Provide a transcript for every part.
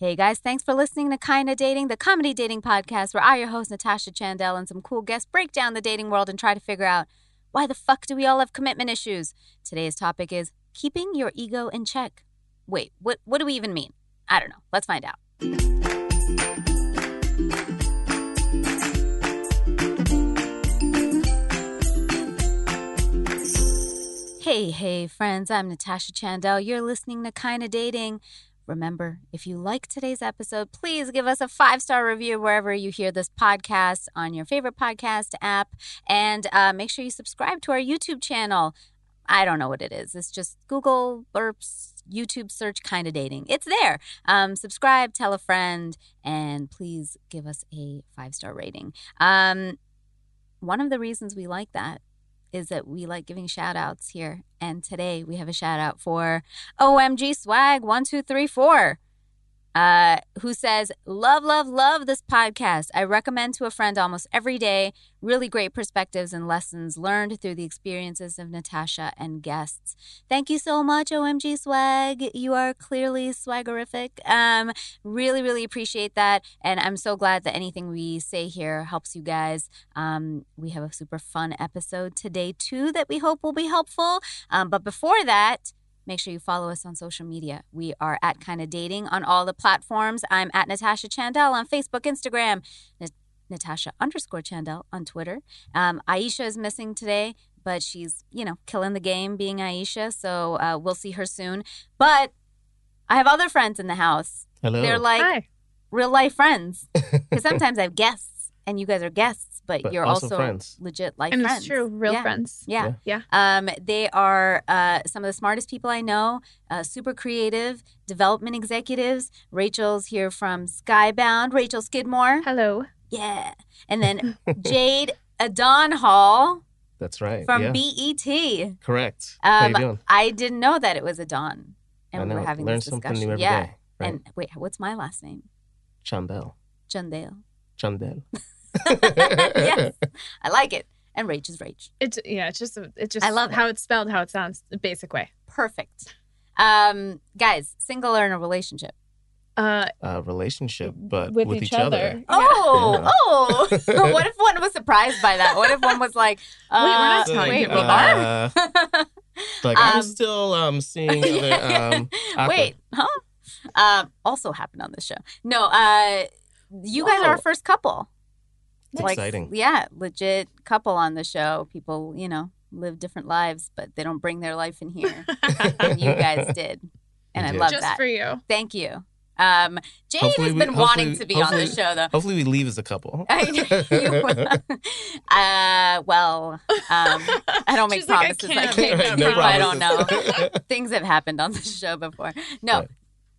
Hey guys, thanks for listening to Kinda Dating, the comedy dating podcast where I, your host Natasha Chandel, and some cool guests break down the dating world and try to figure out why the fuck do we all have commitment issues? Today's topic is keeping your ego in check. Wait, what what do we even mean? I don't know. Let's find out. Hey, hey, friends, I'm Natasha Chandel. You're listening to Kinda Dating. Remember, if you like today's episode, please give us a five star review wherever you hear this podcast on your favorite podcast app. And uh, make sure you subscribe to our YouTube channel. I don't know what it is. It's just Google burps, YouTube search Kinda Dating. It's there. Um, subscribe, tell a friend, and please give us a five star rating. Um, one of the reasons we like that is that we like giving shout outs here. And today we have a shout out for OMG Swag 1234. Uh, who says, Love, love, love this podcast. I recommend to a friend almost every day. Really great perspectives and lessons learned through the experiences of Natasha and guests. Thank you so much, OMG Swag. You are clearly swaggerific. Um, really, really appreciate that. And I'm so glad that anything we say here helps you guys. Um, we have a super fun episode today, too, that we hope will be helpful. Um, but before that, make sure you follow us on social media. We are at Kinda Dating on all the platforms. I'm at Natasha Chandel on Facebook, Instagram, Nat- Natasha underscore Chandel on Twitter. Um, Aisha is missing today, but she's, you know, killing the game being Aisha. So uh, we'll see her soon. But I have other friends in the house. Hello. They're like Hi. real life friends. Because sometimes I have guests and you guys are guests, but, But you're also also, friends. legit life And friends. it's true, real Yeah. friends. Yeah. Yeah. Um, they are uh, some of the smartest people I know, uh, super creative, development executives. Rachel's here from Skybound. Rachel Skidmore. Hello. Yeah. And then Jade Adon Hall That's right. from yeah. BET. Correct. How Um, you doing? I didn't know that it was Adon. And I we know. were having Learn this something discussion. new every yeah. day, right? And wait, what's my last name? Chandel. Jundale. Chandel. yes. I like it. And rage is rage. It's yeah. It's just it's just I love it. how it's spelled, how it sounds, the basic way. Perfect. Um, guys, single or in a relationship? Uh, Uh, relationship, but with, with, each, other. Oh, Yeah. oh. what if one was surprised by that? What if one was like, uh, Wait, we're not telling wait, people we that. are? Uh, like Um, I'm still um seeing other um awkward. Wait, huh? Um, also happened on this show. No, uh, you guys are our first couple. It's like, exciting. Yeah, legit couple on the show. People, you know, live different lives, but they don't bring their life in here. and you guys did. And I did. love just that. for you. Thank you. Um, Jade Hopefully has we- been wanting to be on the show, though. Hopefully we leave as a couple. I, uh, well, um, I don't make She's like, I promises. I can't can't, make no them. I don't know. Things have happened on the show before. No, Right.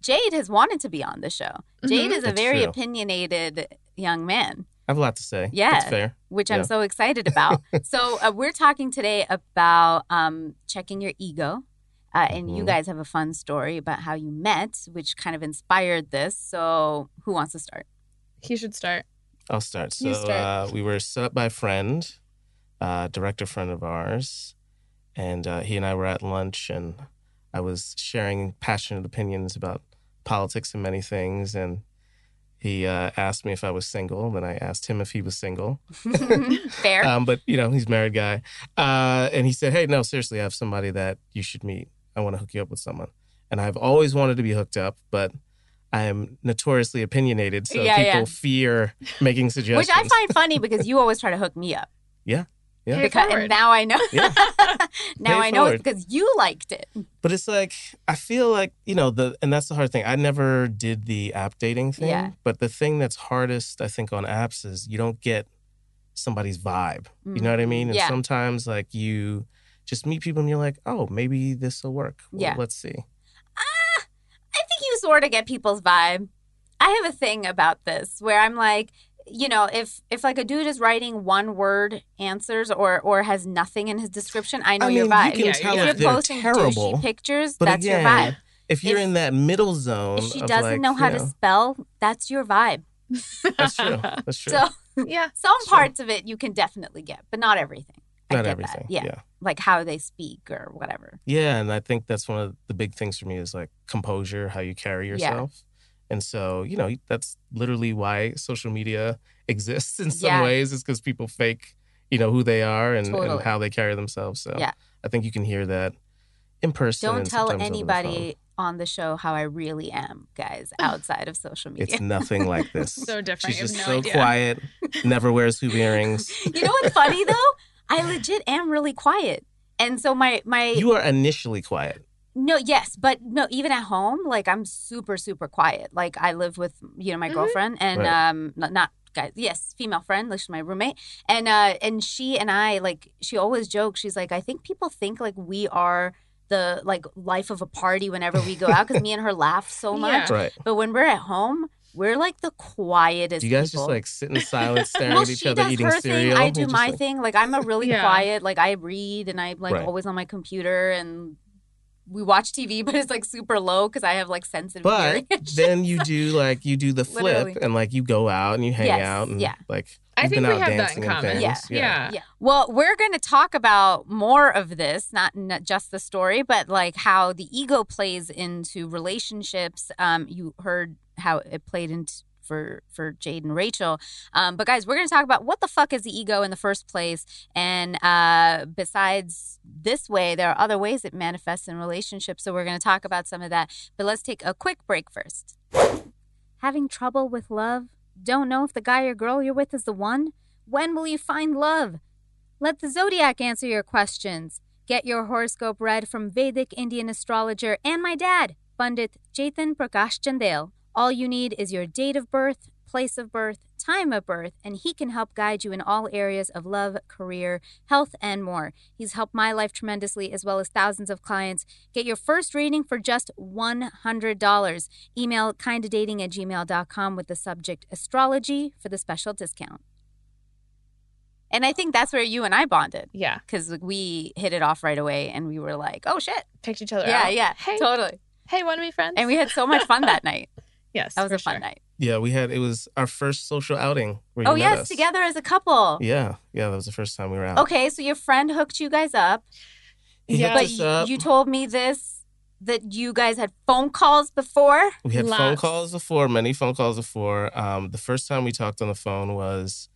Jade has wanted to be on the show. Jade Mhm. is a It's very true. opinionated young man, I have a lot to say. Yeah. That's fair. which I'm so excited about. so uh, we're talking today about um, checking your ego. Uh, and you Mhm. guys have a fun story about how you met, which kind of inspired this. So, who wants to start? He should start. I'll start. So start. Uh, we were set up by a friend, uh, director friend of ours, and uh, he and I were at lunch, and I was sharing passionate opinions about politics and many things, and he uh, asked me if I was single. Then I asked him if he was single. Fair. Um, but you know, he's a married guy, uh, and he said, "Hey, no, seriously, I have somebody that you should meet. I want to hook you up with someone." And I've always wanted to be hooked up, but I am notoriously opinionated, so Yeah, people yeah. fear making suggestions. Which I find funny because you always try to hook me up. Yeah. Yeah. Because, and now I know. Yeah. now I know forward. it's because you liked it. But it's like I feel like you know the, and that's the hard thing. I never did the app dating thing. Yeah. But the thing that's hardest, I think, on apps is you don't get somebody's vibe. You know what I mean? And Mm. Yeah. sometimes like you just meet people and you're like, oh, maybe this will work. Well, Yeah. Let's see. Ah, I think you sort of get people's vibe. I have a thing about this where I'm like, you know, if if like a dude is writing one word answers or or has nothing in his description, I know I your vibe. you can Yeah, tell yeah. if if you're they're posting terrible. pictures, But that's your vibe. If you're If- in that middle zone, If she of doesn't like, know how you to spell, that's your vibe. that's true. That's true. So yeah. some Sure. parts of it you can definitely get, but not everything. I Not get everything. That. Yeah. yeah. Like how they speak or whatever. Yeah, and I think that's one of the big things for me is like composure, how you carry Yeah. yourself. And so, you know, that's literally why social media exists in some Yeah. ways, is because people fake, you know, who they are and, and how they carry themselves. So Yeah. I think you can hear that in person. Don't tell sometimes over the anybody on the show how I really am, guys, outside of social media. It's nothing like this. So different. She's just no so idea. quiet, never wears hoop earrings. you know what's funny though? I legit am really quiet. And so my my You are initially quiet. No yes, but no even at home like I'm super super quiet. Like I live with you know my Mhm. girlfriend and Right. um not, not guys yes female friend like she's my roommate and uh and she and I like she always jokes she's like I think people think like we are the like life of a party whenever we go out because me and her laugh so much. Yeah. Right. But when we're at home, we're like the quietest. Do you guys people. just like sit in silence, staring well, at each she other, does eating her cereal? thing. I do my like- thing. Like I'm a really Yeah. quiet. Like I read and I'm like Right. always on my computer and we watch TV, but it's like super low because I have like sensitive But hearing. then you do like you do the flip Literally. and like you go out and you hang Yes, out and yeah. like I think we have that in dancing and common. things. Yeah. Yeah. Well, we're going to talk about more of this, not, not just the story, but like how the ego plays into relationships. Um, you heard how it played into for for Jade and Rachel. Um, but guys, we're going to talk about what the fuck is the ego in the first place, and uh, besides this way, there are other ways it manifests in relationships. So we're going to talk about some of that. But let's take a quick break first. Having trouble with love? Don't know if the guy or girl you're with is the one? When will you find love? Let the zodiac answer your questions. Get your horoscope read from Vedic Indian astrologer and my dad, Pandit Jathan Prakash Chandel. All you need is your date of birth, place of birth, time of birth, and he can help guide you in all areas of love, career, health, and more. He's helped my life tremendously as well as thousands of clients. Get your first reading for just $100. Email kindadating at gmail.com with the subject astrology for the special discount. And I think that's where you and I bonded Yeah. because we hit it off right away and we were like, oh shit. Picked each other Yeah, out. yeah, Hey, totally. hey, want to be friends? And we had so much fun that night. Yes, That was for a fun sure. night. Yeah, we had it was our first social outing. Where you Oh, yes, us. together as a couple. Yeah, yeah, that was the first time we were out. Okay, so your friend hooked you guys up, He Yeah. but us y- up. you told me this that you guys had phone calls before. We had phone calls before, many phone calls before. Um, the first time we talked on the phone was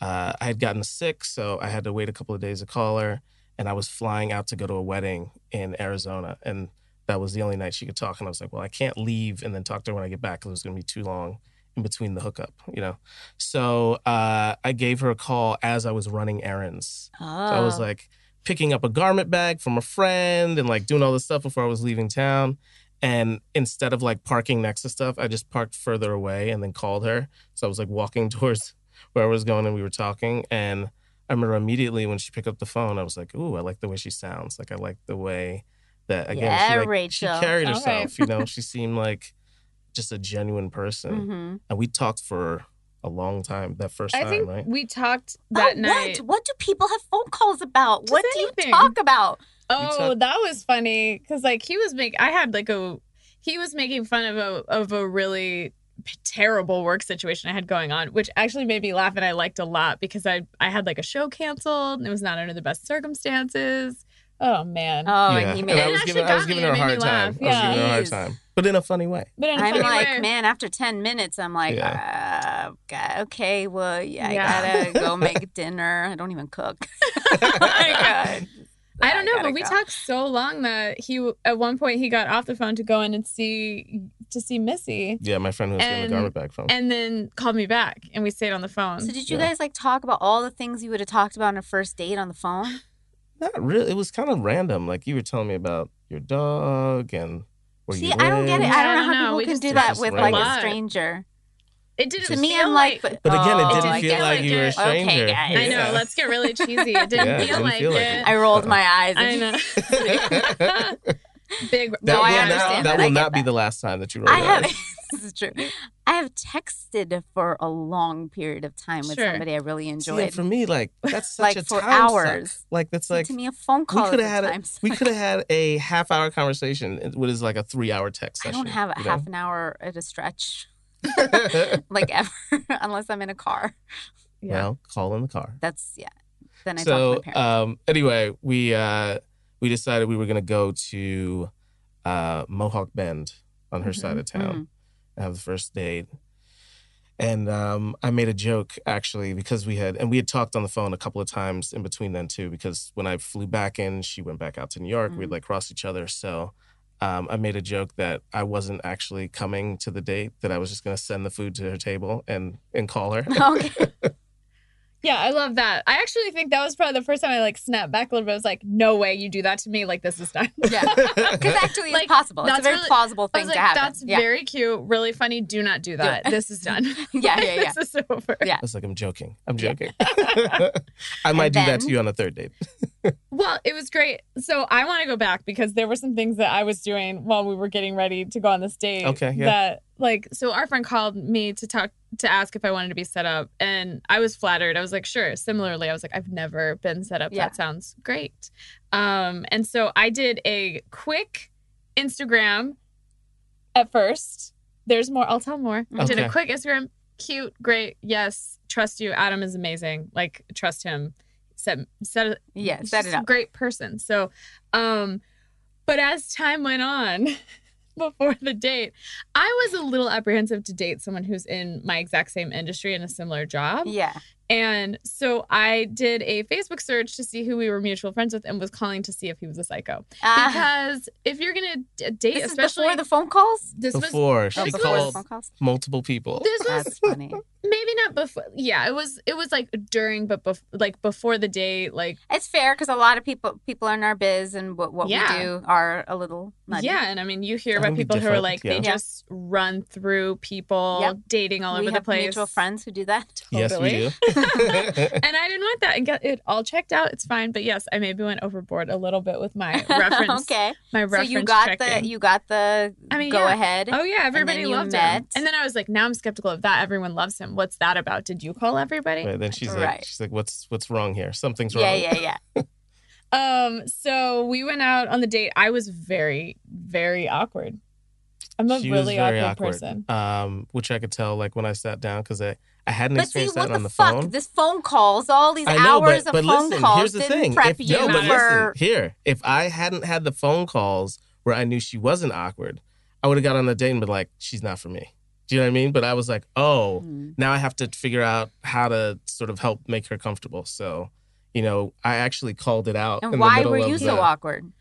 uh, I had gotten sick, so I had to wait a couple of days to call her, and I was flying out to go to a wedding in Arizona, and that was the only night she could talk. And I was like, well, I can't leave and then talk to her when I get back because it was going to be too long in between the hookup, you know. So uh, I gave her a call as I was running errands. Oh, So I was like picking up a garment bag from a friend and like doing all this stuff before I was leaving town. And instead of like parking next to stuff, I just parked further away and then called her. So I was like walking towards where I was going and we were talking. And I remember immediately when she picked up the phone, I was like, ooh, I like the way she sounds. Like I like the way that again Yeah, she, like, Rachel. she carried herself. right. You know, she seemed like just a genuine person. Mhm. And we talked for a long time that first I time, think right? we talked that oh, night. What? What do people have phone calls about? Just what do you talk about? Oh, talk- that was funny because like he was making. I had like a. He was making fun of a of a really terrible work situation I had going on, which actually made me laugh and I liked a lot because I I had like a show canceled and it was not under the best circumstances. Oh man. Oh, yeah. and he and made I was giving, I was giving me. her a hard time. laugh. I was giving her a hard time, but in a funny way. but in a I'm funny like, way. man, after 10 minutes, I'm like, uh, okay, okay, well, yeah, Yeah. I gotta go make dinner. I don't even cook. oh my God. I don't know, gotta but we go. talked so long that he at one point he got off the phone to go in and see to see Missy, Yeah, my friend who was getting And- the garment bag from. and then called me back, and we stayed on the phone. So did you Yeah. guys like talk about all the things you would have talked about on a first date on the phone? Not really. It was kind of random. Like you were telling me about your dog and where See, you I don't get it. I don't I know don't how know. people We can just- do it's that just with like a Lot. stranger. it didn't To me, feel I'm like, But again, it oh, didn't I feel get like you were a it. stranger. Okay, guys. I know. Yeah. Let's get really cheesy. It didn't Yeah, it feel didn't like feel like it. it. I rolled uh-uh. my eyes. I know. Big. That No, will I not, understand that that. I will get not be that. the last time that you roll I your have. eyes. this is true. I have texted for a long period of time with Sure. somebody I really See, enjoyed, and for me, like that's such like a for time suck. hours. Like that's So like to me, a phone call. we could have had a, we could have had a half hour conversation. What is like a three hour text I don't have a you know? half an hour at a stretch, like ever, unless I'm in a car. Yeah. Well, call in the car. That's yeah. Then I talk to my parents. um anyway we uh we decided we were gonna go to uh mohawk bend on her Mhm, side of town and have the first date. And um, I made a joke actually because we had and we had talked on the phone a couple of times in between then too. Because when I flew back in, she went back out to New York. We'd Mhm. like crossed each other. So um, I made a joke that I wasn't actually coming to the date. That I was just going to send the food to her table and and call her. Okay. Yeah, I love that. I actually think that was probably the first time I like snapped back a little bit. I was like, no way you do that to me. Like, this is done. Yeah. Because actually, Like, it's possible. It's a that's very really- plausible I thing was to happen. that's yeah. very cute, really funny. Do not do that. it. This is done. yeah, yeah, yeah. this is over. Yeah. I was like, I'm joking. I'm Yeah. joking. I might do that to you on a third date. Well, it was great. So I want to go back because there were some things that I was doing while we were getting ready to go on this date. Okay, yeah. That like, so our friend called me to talk to ask if I wanted to be set up, and I was flattered. I was like, sure. Similarly, I was like, I've never been set up. Yeah. That sounds great. Um, and so I did a quick Instagram at first. There's more. I'll tell more. I did a quick Instagram. Cute, great. Yes, trust you. Adam is amazing. Like, trust him. Set set Yeah, He's set it a up. great person. So, um, but as time went on, before the date, I was a little apprehensive to date someone who's in my exact same industry in a similar job. Yeah. And so I did a Facebook search to see who we were mutual friends with and was calling to see if he was a psycho. Ah, Because if you're going to date, this is especially before the phone calls? this Before Oh, she This before the called phone calls? multiple people. this was That's funny. maybe not before. Yeah, it was it was like during, but bef- like before the date, like It's fair because a lot of people people are in our biz and what, what Yeah. we do are a little nutty. Yeah, and I mean, you hear about people who are like yeah. they Yeah. just run through people Yep. dating all we over the have place. mutual friends who do that. Yes, we do. and I didn't want that, and get it all checked out. It's fine, but yes, I maybe went overboard a little bit with my reference. okay. my reference. So you got checking. the you got the I mean, go yeah. ahead. Oh yeah, everybody you loved met. him. And then I was like, now I'm skeptical of that. Everyone loves him. What's that about? Did you call everybody? Right, then she's Right. like, she's like, what's what's wrong here? Something's wrong. yeah, yeah, yeah. Um, so we went out on the date. I was very, very awkward. I'm a She was really very awkward, awkward, person. um, which I could tell like when I sat down because I I hadn't But see, experienced what that on the, the fuck? This phone calls, all these know, hours but, of phone listen, calls here's the didn't thing. prep If, you no, but for. listen, here, if I hadn't had the phone calls where I knew she wasn't awkward, I would have got on the date and been like, she's not for me. Do you know what I mean? But I was like, oh, Hmm. now I have to figure out how to sort of help make her comfortable. So, you know, I actually called it out. And why were you so awkward?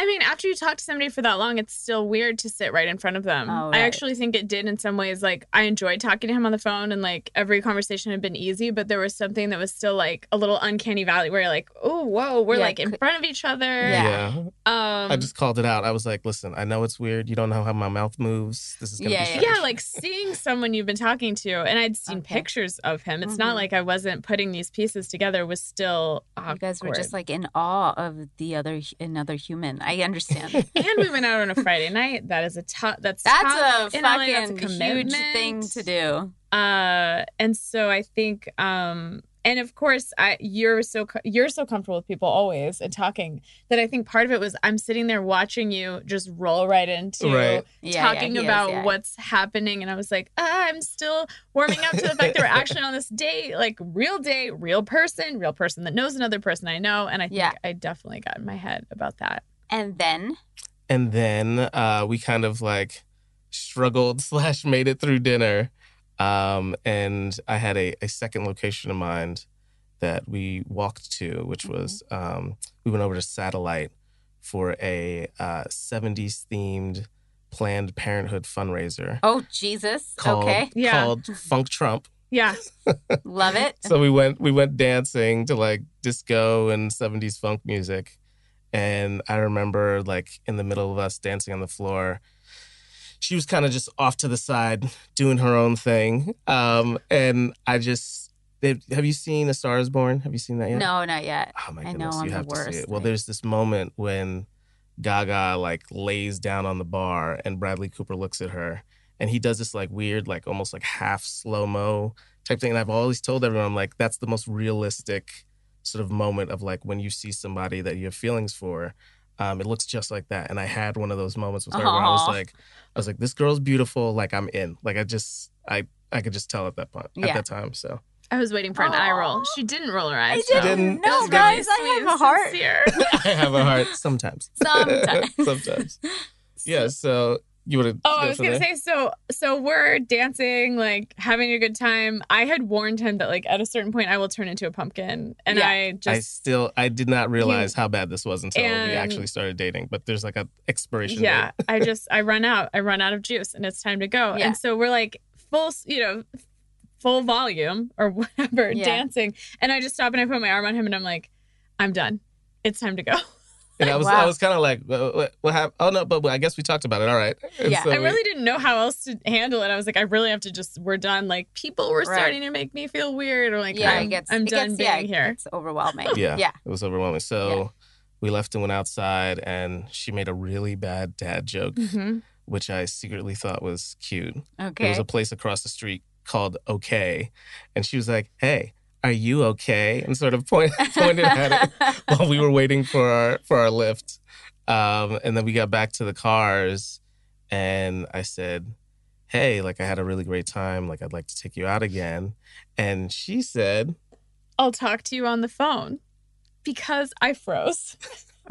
I mean, after you talk to somebody for that long, it's still weird to sit right in front of them. Oh, I actually think it did in some ways. Like, I enjoyed talking to him on the phone, and like every conversation had been easy, but there was something that was still like a little uncanny valley where you're like, oh, whoa, we're Yeah, like in could- front of each other. Yeah. Yeah. Um, I just called it out. I was like, listen, I know it's weird. You don't know how my mouth moves. This is going to Yeah, be yeah. strange. yeah, like seeing someone you've been talking to, and I'd seen Okay. pictures of him. It's Mhm. not like I wasn't putting these pieces together. Was still awkward. You guys were just like in awe of the other another human. I understand. and we went out on a Friday night. That is a tough. That's That's tough. a In LA, that's a fucking huge thing to do. uh and so i think um and of course i you're so you're so comfortable with people always and talking that i think part of it was i'm sitting there watching you just roll right into Right. Yeah, talking yeah, he is, about yeah. what's happening and i was like ah, i'm still warming up to the fact that we're actually on this date like real date real person real person that knows another person i know and i think Yeah. i definitely got in my head about that And then And then uh, we kind of like struggled slash made it through dinner. Um, and I had a, a second location in mind that we walked to, which was um, we went over to Satellite for a uh, 70s themed Planned Parenthood fundraiser oh Jesus. called okay. Yeah. called Funk Trump. yeah Love it. So we went we went dancing to like disco and 70s funk music. And I remember like in the middle of us dancing on the floor, she was kind of just off to the side doing her own thing. Um, and I just they- have you seen A Star is Born? Have you seen that yet? No, not yet. Oh my I know goodness, I'm you the have to see it. Well, there's this moment when Gaga like lays down on the bar and Bradley Cooper looks at her and he does this like weird, like almost like half slow mo type thing. And I've always told everyone, I'm like, that's the most realistic sort of moment of like when you see somebody that you have feelings for. Um, it looks just like that. And I had one of those moments with her where I was like, I was like, this girl's beautiful. Like I'm in. Like I just, I, I could just tell at that point, at that time. So i was waiting for an eye roll she didn't roll her eyes I didn't. Didn't- That No, was guys, really I have a heart. sincere. I have a heart sometimes. Sometimes. sometimes. Yeah, so you would have. Oh, I was gonna say so. So we're dancing, like having a good time. I had warned him that, like, at a certain point, I will turn into a pumpkin, and Yeah. I just I still I did not realize how bad this was until we actually started dating. But there's like a expiration yeah, date. I just I run out. I run out of juice, and it's time to go. Yeah. And so we're like full, you know, full volume or whatever, Yeah. dancing. And I just stop and I put my arm on him, and I'm like, I'm done. It's time to go. And I was Wow. I was kind of like, what, what, what happened? Oh no, but I guess we talked about it. All right. And Yeah. so I we- really didn't know how else to handle it. I was like, I really have to just, we're done. Like, people were Right. starting to make me feel weird, or like, yeah, I'm, it gets. I'm it done gets, being yeah, here. It's overwhelming. Yeah. yeah. It was overwhelming. So we left and went outside, and she made a really bad dad joke, Mhm. which I secretly thought was cute. Okay, there was a place across the street called OK, and she was like, "Hey, are you okay?" And sort of point, pointed at it while we were waiting for our for our lift. Um, and then we got back to the cars, and I said, "Hey, like I had a really great time. Like I'd like to take you out again." And she said, I'll talk to you on the phone because I froze.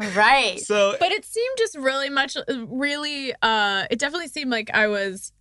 right. "So But it seemed just really much, really, uh, it definitely seemed like I was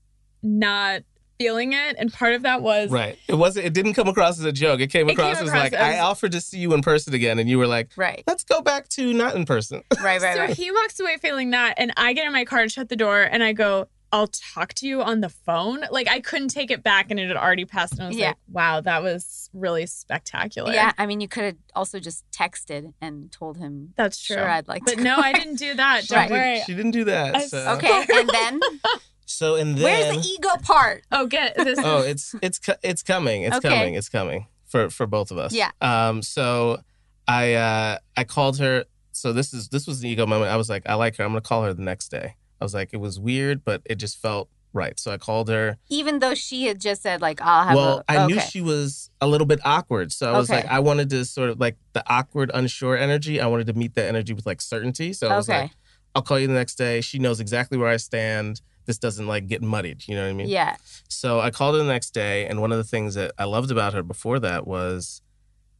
not feeling it. And part of that was, Right. It wasn't. It didn't come across as a joke. It came It came across as across like as- I offered to see you in person again, and you were like, Right. "Let's go back to not in person." Right. Right. so Right. he walks away feeling that. And I get in my car and shut the door and I go, I'll talk to you on the phone. Like I couldn't take it back and it had already passed. And I was Yeah. like, wow, that was really spectacular. Yeah. I mean, you could have also just texted and told him. That's true. Sure, I'd like but to. no, I didn't do that. She Don't did- worry. She didn't do that. So. Okay. And then So and then where's the ego part? Oh, get this. oh, it's it's it's coming. It's Okay. coming. It's coming for for both of us. Yeah. Um. So I uh I called her. So this is this was the ego moment. I was like, I like her. I'm gonna call her the next day. I was like, it was weird, but it just felt right. So I called her. Even though she had just said like, "I'll have well, a." I knew she was a little bit awkward. So I was Okay. like, I wanted to sort of like the awkward, unsure energy. I wanted to meet that energy with like certainty. So I was Okay. like, I'll call you the next day. She knows exactly where I stand. This doesn't like get muddied. You know what I mean? yeah. So I called her the next day, and one of the things that I loved about her before that was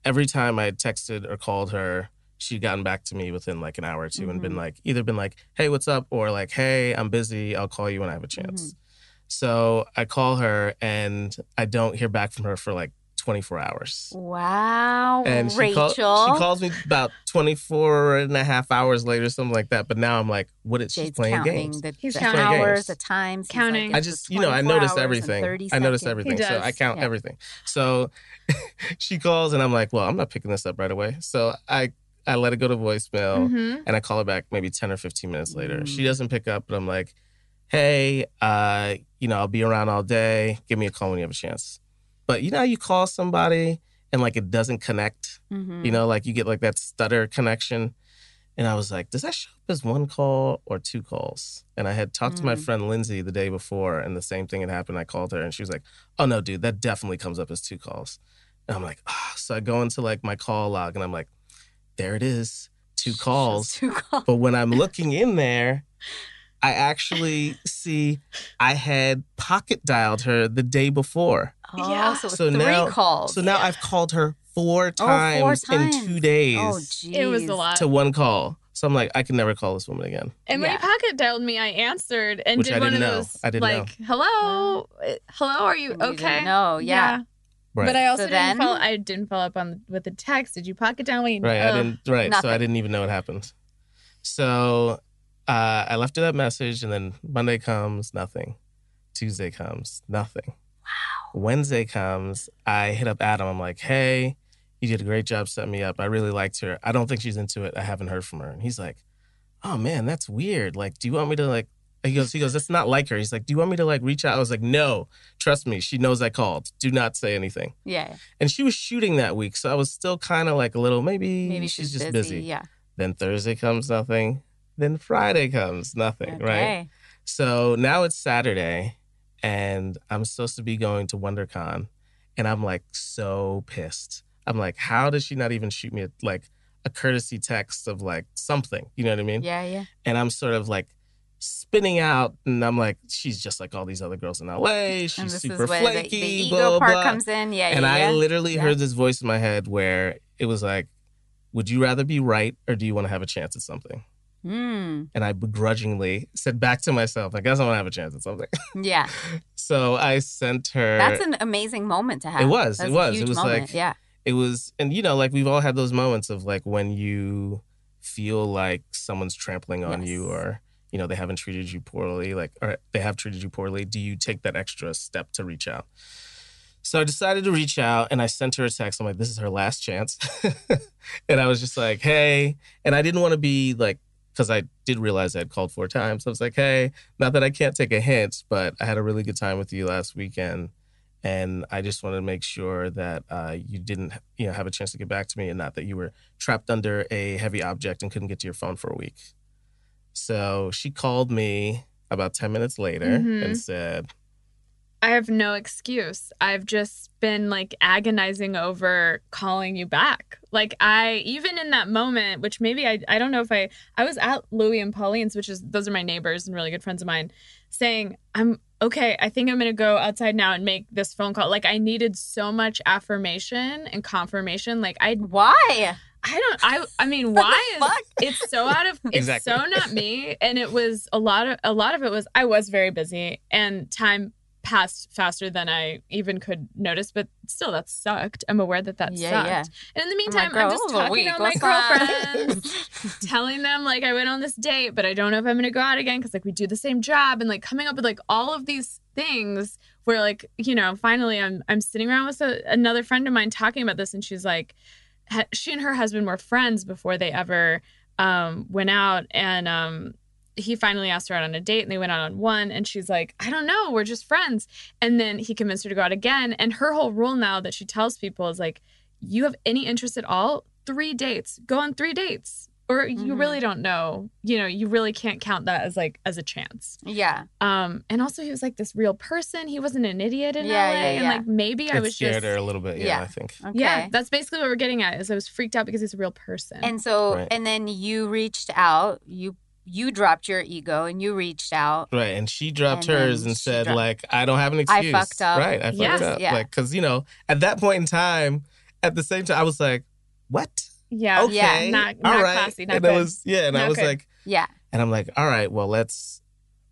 every time I had texted or called her, she'd gotten back to me within like an hour or 2 and been Mhm. like, either been like, "Hey, what's up?" or like, "Hey, I'm busy. I'll call you when I have a chance." So I call her, and I don't hear back from her for like 24 hours. Wow, And she, Rachel. call- she calls me about 24 and a half hours later, something like that. But now I'm like, what is she playing counting games? the, He's the counting hours, games. the times, Counting. Like, I just, you know, I 24 notice everything. I notice everything. So I count Yeah. everything. So she calls and I'm like, well, I'm not picking this up right away. So I, I let it go to voicemail Mhm. and I call her back maybe 10 or 15 minutes later. Mm. She doesn't pick up, but I'm like, hey, uh, you know, I'll be around all day. Give me a call when you have a chance. But you know how you call somebody and like it doesn't connect? Mhm. You know, like you get like that stutter connection. And I was like, does that show up as one call or two calls? And I had talked to my Mm. friend Lindsay the day before, and the same thing had happened. I called her, and she was like, oh no, dude, that definitely comes up as two calls. And I'm like, ah. So I go into like my call log, and I'm like, there it is, two Just calls. Two calls. But when I'm looking in there, I actually see I had pocket dialed her the day before. Oh, Yeah. so, So three now- calls. So now Yeah. I've called her four times, in times. two days Oh, geez. It was a lot. to one call. So I'm like, I can never call this woman again. And when Yeah. he pocket dialed me, I answered and Which did I one of didn't know. those I didn't like, "Hello, Uh, hello, are you You didn't okay?" know, yeah. Right. But I also So didn't then- follow. I didn't follow up on with the text. Did you pocket down? Wait, right. I didn't. Right. So I didn't even know what happened. So uh, I left her that message, and then Monday comes, nothing. Tuesday comes, nothing. Wow. Wednesday comes, I hit up Adam. I'm like, hey, you did a great job setting me up. I really liked her. I don't think she's into it. I haven't heard from her. And he's like, oh man, that's weird. Like, do you want me to like? He goes, he goes, that's not like her. He's like, do you want me to like reach out? I was like, no, trust me. She knows I called. Do not say anything. Yeah. And she was shooting that week, so I was still kind of like a little maybe, Maybe she's, she's, just busy. busy. Yeah. Then Thursday comes nothing. Then Friday comes nothing, right? So now it's Saturday and I'm supposed to be going to WonderCon and I'm like so pissed. I'm like, how does she not even shoot me a, like a courtesy text of like something? You know what I mean? Yeah. Yeah. And I'm sort of like spinning out and I'm like, she's just like all these other girls in LA. She's super flaky. the, the ego blah, part blah. comes in. Yeah. And yeah, I yeah. literally Yeah. heard this voice in my head where it was like, would you rather be right or do you want to have a chance at something? Mm. And I begrudgingly said back to myself, I guess I'm gonna have a chance at something. Yeah. so I sent her. That's an amazing moment to have. It was, it was. It was moment. like- yeah. it was and you know like we've all had those moments of like when you feel like someone's trampling on you or you know they haven't treated you poorly like or they have treated you poorly do you take that extra step to reach out so i decided to reach out and i sent her a text i'm like this is her last chance and i was just like hey and i didn't want to be like because i did realize i had called four times i was like hey not that i can't take a hint but i had a really good time with you last weekend and I just wanted to make sure that uh, you didn't, you know, have a chance to get back to me, and not that you were trapped under a heavy object and couldn't get to your phone for a week. So she called me about ten minutes later Mhm. and said, I have no excuse. I've just been like agonizing over calling you back. Like I even in that moment, which maybe I I don't know if I I was at Louie and Pauline's, which is those are my neighbors and really good friends of mine, saying, I'm okay, I think I'm gonna go outside now and make this phone call. Like I needed so much affirmation and confirmation. Like I Why? I don't I I mean why is fuck? it's so out of it's Exactly. so not me and it was a lot of a lot of it was I was very busy and time passed faster than I even could notice but still that sucked. I'm aware that that Yeah, sucked. Yeah. and in the I'm meantime like, I'm just was talking to my girlfriends telling them like I went on this date but I don't know if I'm gonna go out again because like we do the same job and like coming up with like all of these things where like you know finally I'm I'm sitting around with a, another friend of mine talking about this and she's like she and her husband were friends before they ever um, went out and um, he finally asked her out on a date and they went out on one and she's like i don't know we're just friends and then he convinced her to go out again and her whole rule now that she tells people is like you have any interest at all three dates go on three dates or you Mhm. really don't know you know you really can't count that as like as a chance Yeah. um and also he was like this real person he wasn't an idiot in Yeah, LA yeah, and like maybe i was scared just her a little bit. Yeah, Yeah. I think. Okay. yeah that's basically what we're getting at is i was freaked out because he's a real person And so, Right. and then you reached out. You you dropped your ego and you reached out. Right, and she dropped And hers and said, dropped- like, I don't have an I excuse. fucked up. Right, I fucked Yes, up. yeah. Like, because you know, at that point in time, at the same time, I was like, what? yeah Okay, Yeah, not, not right. classy not and good I was, yeah, and I was good. like, Yeah. And I'm like, all right, well, let's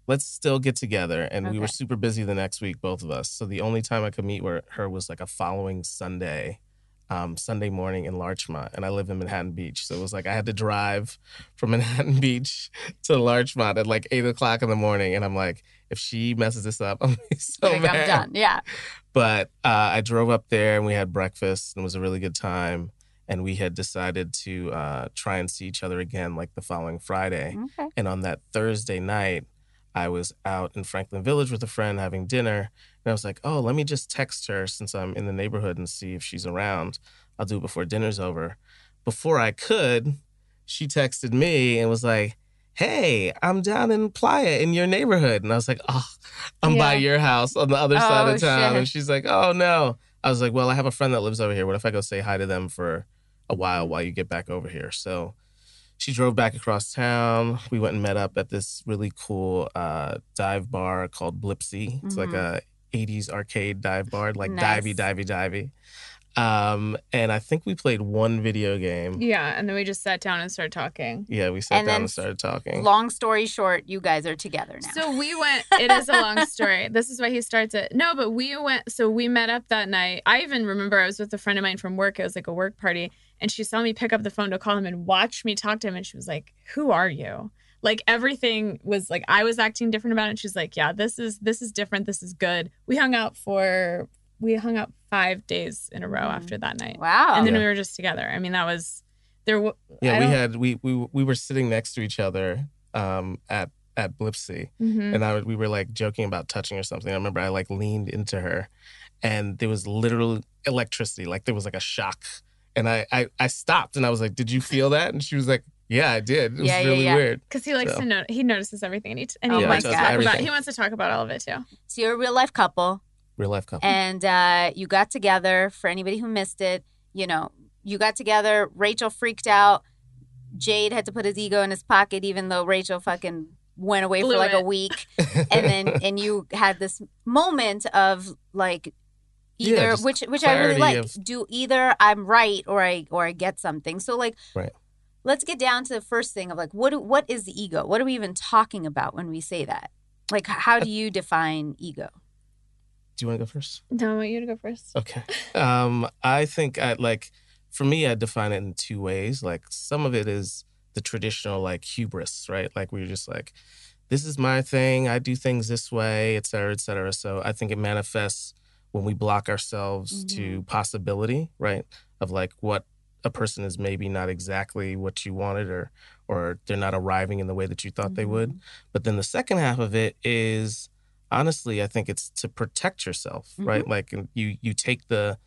let's still get together. And we were super busy the next week, both of us. So the only time I could meet were, her was like a following Sunday, um, Sunday morning in Larchmont. And I live in Manhattan Beach. So it was like I had to drive from Manhattan Beach to Larchmont at like eight o'clock in the morning. And I'm like, if she messes this up, I'm so like, mad. I'm done. Yeah. But uh, I drove up there and we had breakfast and it was a really good time. And we had decided to uh, try and see each other again like the following Friday. Okay. And on that Thursday night, I was out in Franklin Village with a friend having dinner. And I was like, oh, let me just text her since I'm in the neighborhood and see if she's around. I'll do it before dinner's over. Before I could, she texted me and was like, hey, I'm down in Playa in your neighborhood. And I was like, oh, I'm by your house on the other side Oh, of town. shit. And she's like, oh, no. I was like, well, I have a friend that lives over here. What if I go say hi to them for a while while you get back over here? So she drove back across town. We went and met up at this really cool uh, dive bar called Blipsy. It's like a 80s arcade dive bar, like Nice. divey, divey, divey. Um, and I think we played one video game. Yeah, and then we just sat down and started talking. Yeah, we sat And down then and started talking. Long story short, you guys are together now. So we went. It is a long story. This is why he starts it. No, but we went. So we met up that night. I even remember I was with a friend of mine from work. It was like a work party, and she saw me pick up the phone to call him and watch me talk to him, and she was like, "Who are you?" Like everything was like I was acting different about it. She's like, "Yeah, this is this is different. This is good." We hung out for we hung out five days in a row Mhm. after that night, wow. and then Yeah. we were just together. I mean, that was there. w- yeah, I we had we we we were sitting next to each other um, at at Blipsy, Mhm. and I we were like joking about touching or something. I remember I like leaned into her, and there was literal electricity, like there was like a shock, and I I, I stopped and I was like, "Did you feel that?" And she was like, "Yeah, I did. It was Yeah, yeah, really yeah. weird." Because he likes So- to know, he notices everything, and he, and Oh he my to God. talk about. Everything. He wants to talk about all of it too. so you're a real life couple. Real life couple. and uh, you got together. For anybody who missed it, you know, you got together. Rachel freaked out. Jade had to put his ego in his pocket, even though Rachel fucking went away Blew for like a week. And then, and you had this moment of like, either just which which I really like. of- Do either I'm right or I or I get something. So like, Right. Let's get down to the first thing of like what do, what is the ego? What are we even talking about when we say that? Like how do you define ego? Do you want to go first? No, I want you to go first. Okay. Um, I think I like for me, I define it in two ways. Like some of it is the traditional like hubris, right? Like where you're just like, this is my thing. I do things this way, et cetera, et cetera. So I think it manifests when we block ourselves to possibility, right? Of like what a person is maybe not exactly what you wanted or or they're not arriving in the way that you thought they would. Mm-hmm. But then the second half of it is honestly, I think it's to protect yourself, mm-hmm. right? Like you you take the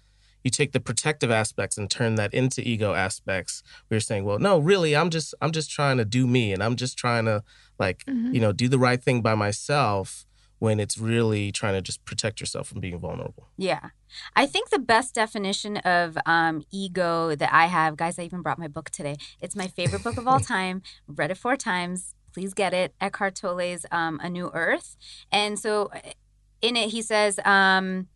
you take the protective aspects and turn that into ego aspects. Where you're saying, well, no, really, I'm just I'm just trying to do me, and I'm just trying to like mm-hmm. you know do the right thing by myself. When it's really trying to just protect yourself from being vulnerable. Yeah. I think the best definition of um, ego that I have, guys, I even brought my book today. It's my favorite book of all time. Read it four times. Please get it. Eckhart Tolle's um, A New Earth. And so uh, in it, he says, um,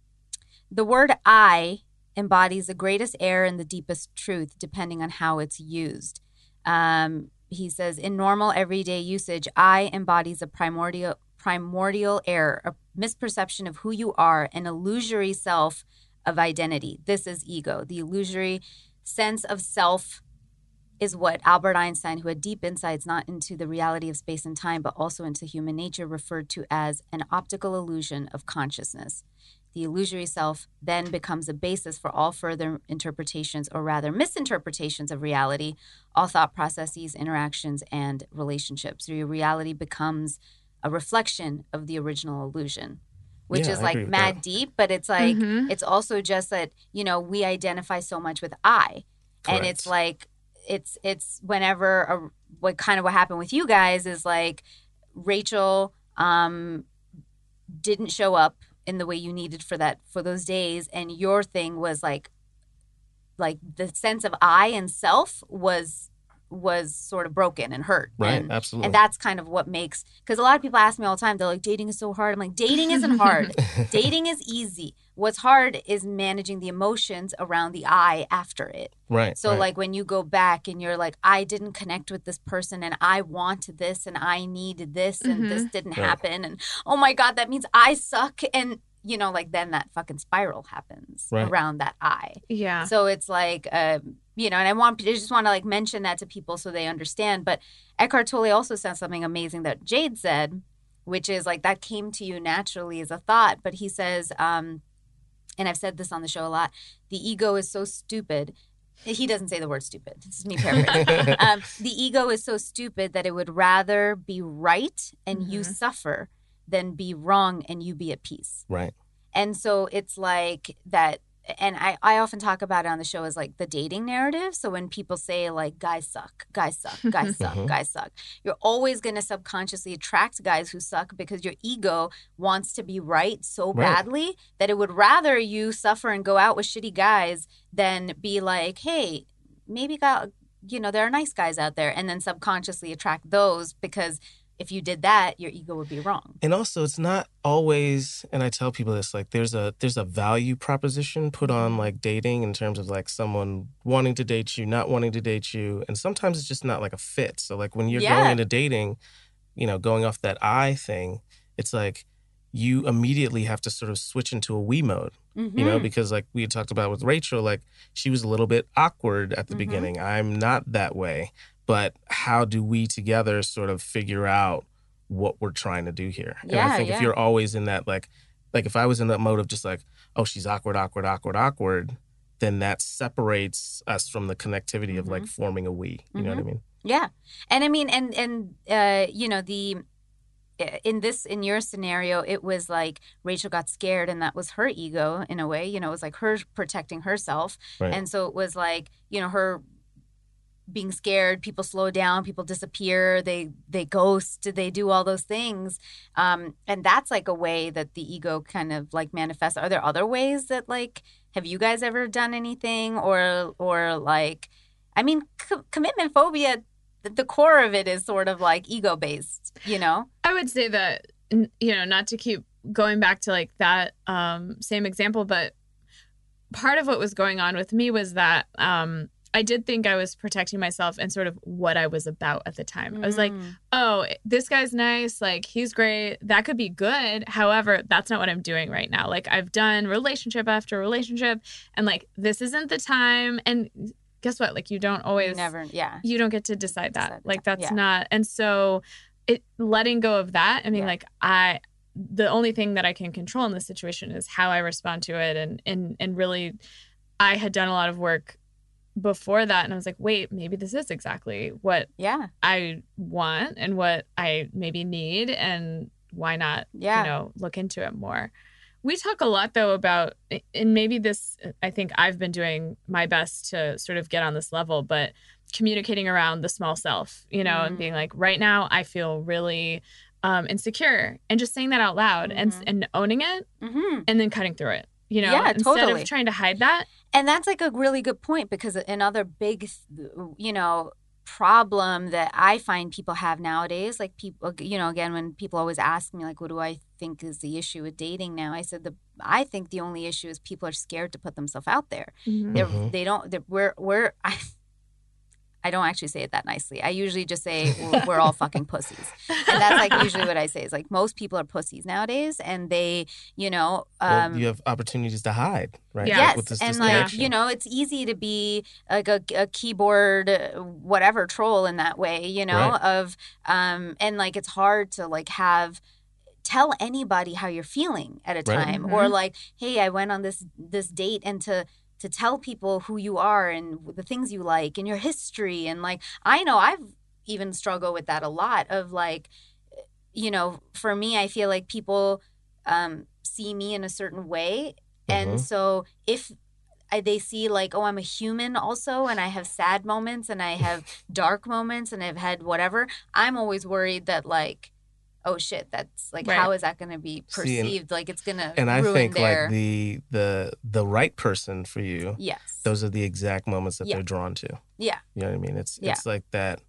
the word I embodies the greatest error and the deepest truth, depending on how it's used. Um, he says, in normal everyday usage, I embodies a primordial primordial error, a misperception of who you are, an illusory self of identity. This is ego. The illusory sense of self is what Albert Einstein, who had deep insights not into the reality of space and time, but also into human nature, referred to as an optical illusion of consciousness. The illusory self then becomes a basis for all further interpretations, or rather misinterpretations of reality, all thought processes, interactions, and relationships. Your reality becomes a reflection of the original illusion, which Yeah, is I like mad that. deep, but it's like, Mhm. it's also just that, you know, we identify so much with I. And it's like, it's, it's whenever, a, what kind of what happened with you guys is like Rachel um, didn't show up in the way you needed for that, for those days. And your thing was like, like the sense of I and self was was sort of broken and hurt. Right. And, Absolutely. and that's kind of what makes because a lot of people ask me all the time, they're like, dating is so hard. I'm like, dating isn't hard. dating is easy. What's hard is managing the emotions around the I after it. right. So right. like when you go back and you're like, I didn't connect with this person and I want this and I need this and this mm-hmm. didn't Right. happen and oh my god, that means I suck and you know like then that fucking spiral happens Right. around that I. Yeah. So it's like, um, you know, and I want I just want to like mention that to people so they understand. But Eckhart Tolle also said something amazing that Jade said, which is like that came to you naturally as a thought. But he says, um, and I've said this on the show a lot, the ego is so stupid. He doesn't say the word stupid. This is me paraphrasing. um, the ego is so stupid that it would rather be right and you Mhm. suffer than be wrong and you be at peace. right. And so it's like that and I, I often talk about it on the show as like the dating narrative. So when people say like guys suck, guys suck, guys suck, Mhm. guys suck, you're always gonna subconsciously attract guys who suck because your ego wants to be right so Right. badly that it would rather you suffer and go out with shitty guys than be like, hey, maybe got you know, there are nice guys out there and then subconsciously attract those because if you did that, your ego would be wrong. And also it's not always and I tell people this like there's a there's a value proposition put Mm-hmm. on like dating in terms of like someone wanting to date you, not wanting to date you, and sometimes it's just not like a fit. So like when you're Yeah. going into dating, you know, going off that I thing, it's like you immediately have to sort of switch into a we mode, you know, Mhm. because like we had talked about with Rachel, like she was a little bit awkward at the Mhm. beginning. I'm not that way, but how do we together sort of figure out what we're trying to do here? and Yeah, I think yeah. if you're always in that like like if I was in that mode of just like, oh, she's awkward, awkward, awkward, awkward, then that separates us from the connectivity of Mm-hmm. like forming a we. You know what I mean? Yeah, and I mean, and and uh, you know the in this in your scenario, it was like Rachel got scared, and that was her ego in a way. You know, it was like her protecting herself, Right. and so it was like you know her being scared people slow down people disappear they they ghost they do all those things. Um and that's like a way that the ego kind of like manifests. Are there other ways that like have you guys ever done anything? Or or like i mean co- commitment phobia the, core of it is sort of like ego based you know? I would say that you know, not to keep going back to like that um same example, but part of what was going on with me was that um I did think I was protecting myself and sort of what I was about at the time. I was like, Mm. oh, this guy's nice. Like, he's great. That could be good. However, that's not what I'm doing right now. Like, I've done relationship after relationship, and like, this isn't the time. And guess what? Like, you don't You always never, yeah. you don't get to decide that. Decide like that's yeah. not and so it letting go of that, I mean Yeah. like I the only thing that I can control in this situation is how I respond to it and and and really I had done a lot of work before that and I was like, wait, maybe this is exactly what Yeah. I want and what I maybe need and why not Yeah. you know look into it more we talk a lot though about and maybe this i think i've been doing my best to sort of get on this level but communicating around the small self you know and Mhm. being like right now i feel really um, insecure and just saying that out loud and Mhm. and owning it hmm and then cutting through it you know Yeah, instead totally. of trying to hide that And that's like a really good point because another big, you know, problem that I find people have nowadays, like people, you know, again, when people always ask me, like, what do I think is the issue with dating now? I said, the, I think the only issue is people are scared to put themselves out there. They're, Mhm. They don't, they're, we're, we're, I, I don't actually say it that nicely. I usually just say we're, we're all fucking pussies. And that's like usually what I say is like most people are pussies nowadays and they, you know, um, well, you have opportunities to hide, right? Yeah. Yes, with this and like disconnection. you know, it's easy to be like a, a keyboard whatever troll in that way, you know, Right. of um, and like it's hard to like have tell anybody how you're feeling at a Right. time, or Mhm. like, hey, I went on this this date, and to to tell people who you are and the things you like and your history, and like I know I've even struggled with that a lot of like, you know, for me, I feel like people um, see me in a certain way and Mhm. so if they see like oh i'm a human also and i have sad moments and i have dark moments and i've had whatever i'm always worried that like oh shit that's like Right. how is that going to be See, and- perceived like it's going to and I think their like the the the right person for you, yes those are the exact moments that Yeah. they're drawn to. yeah You know what I mean? It's Yeah. it's like that.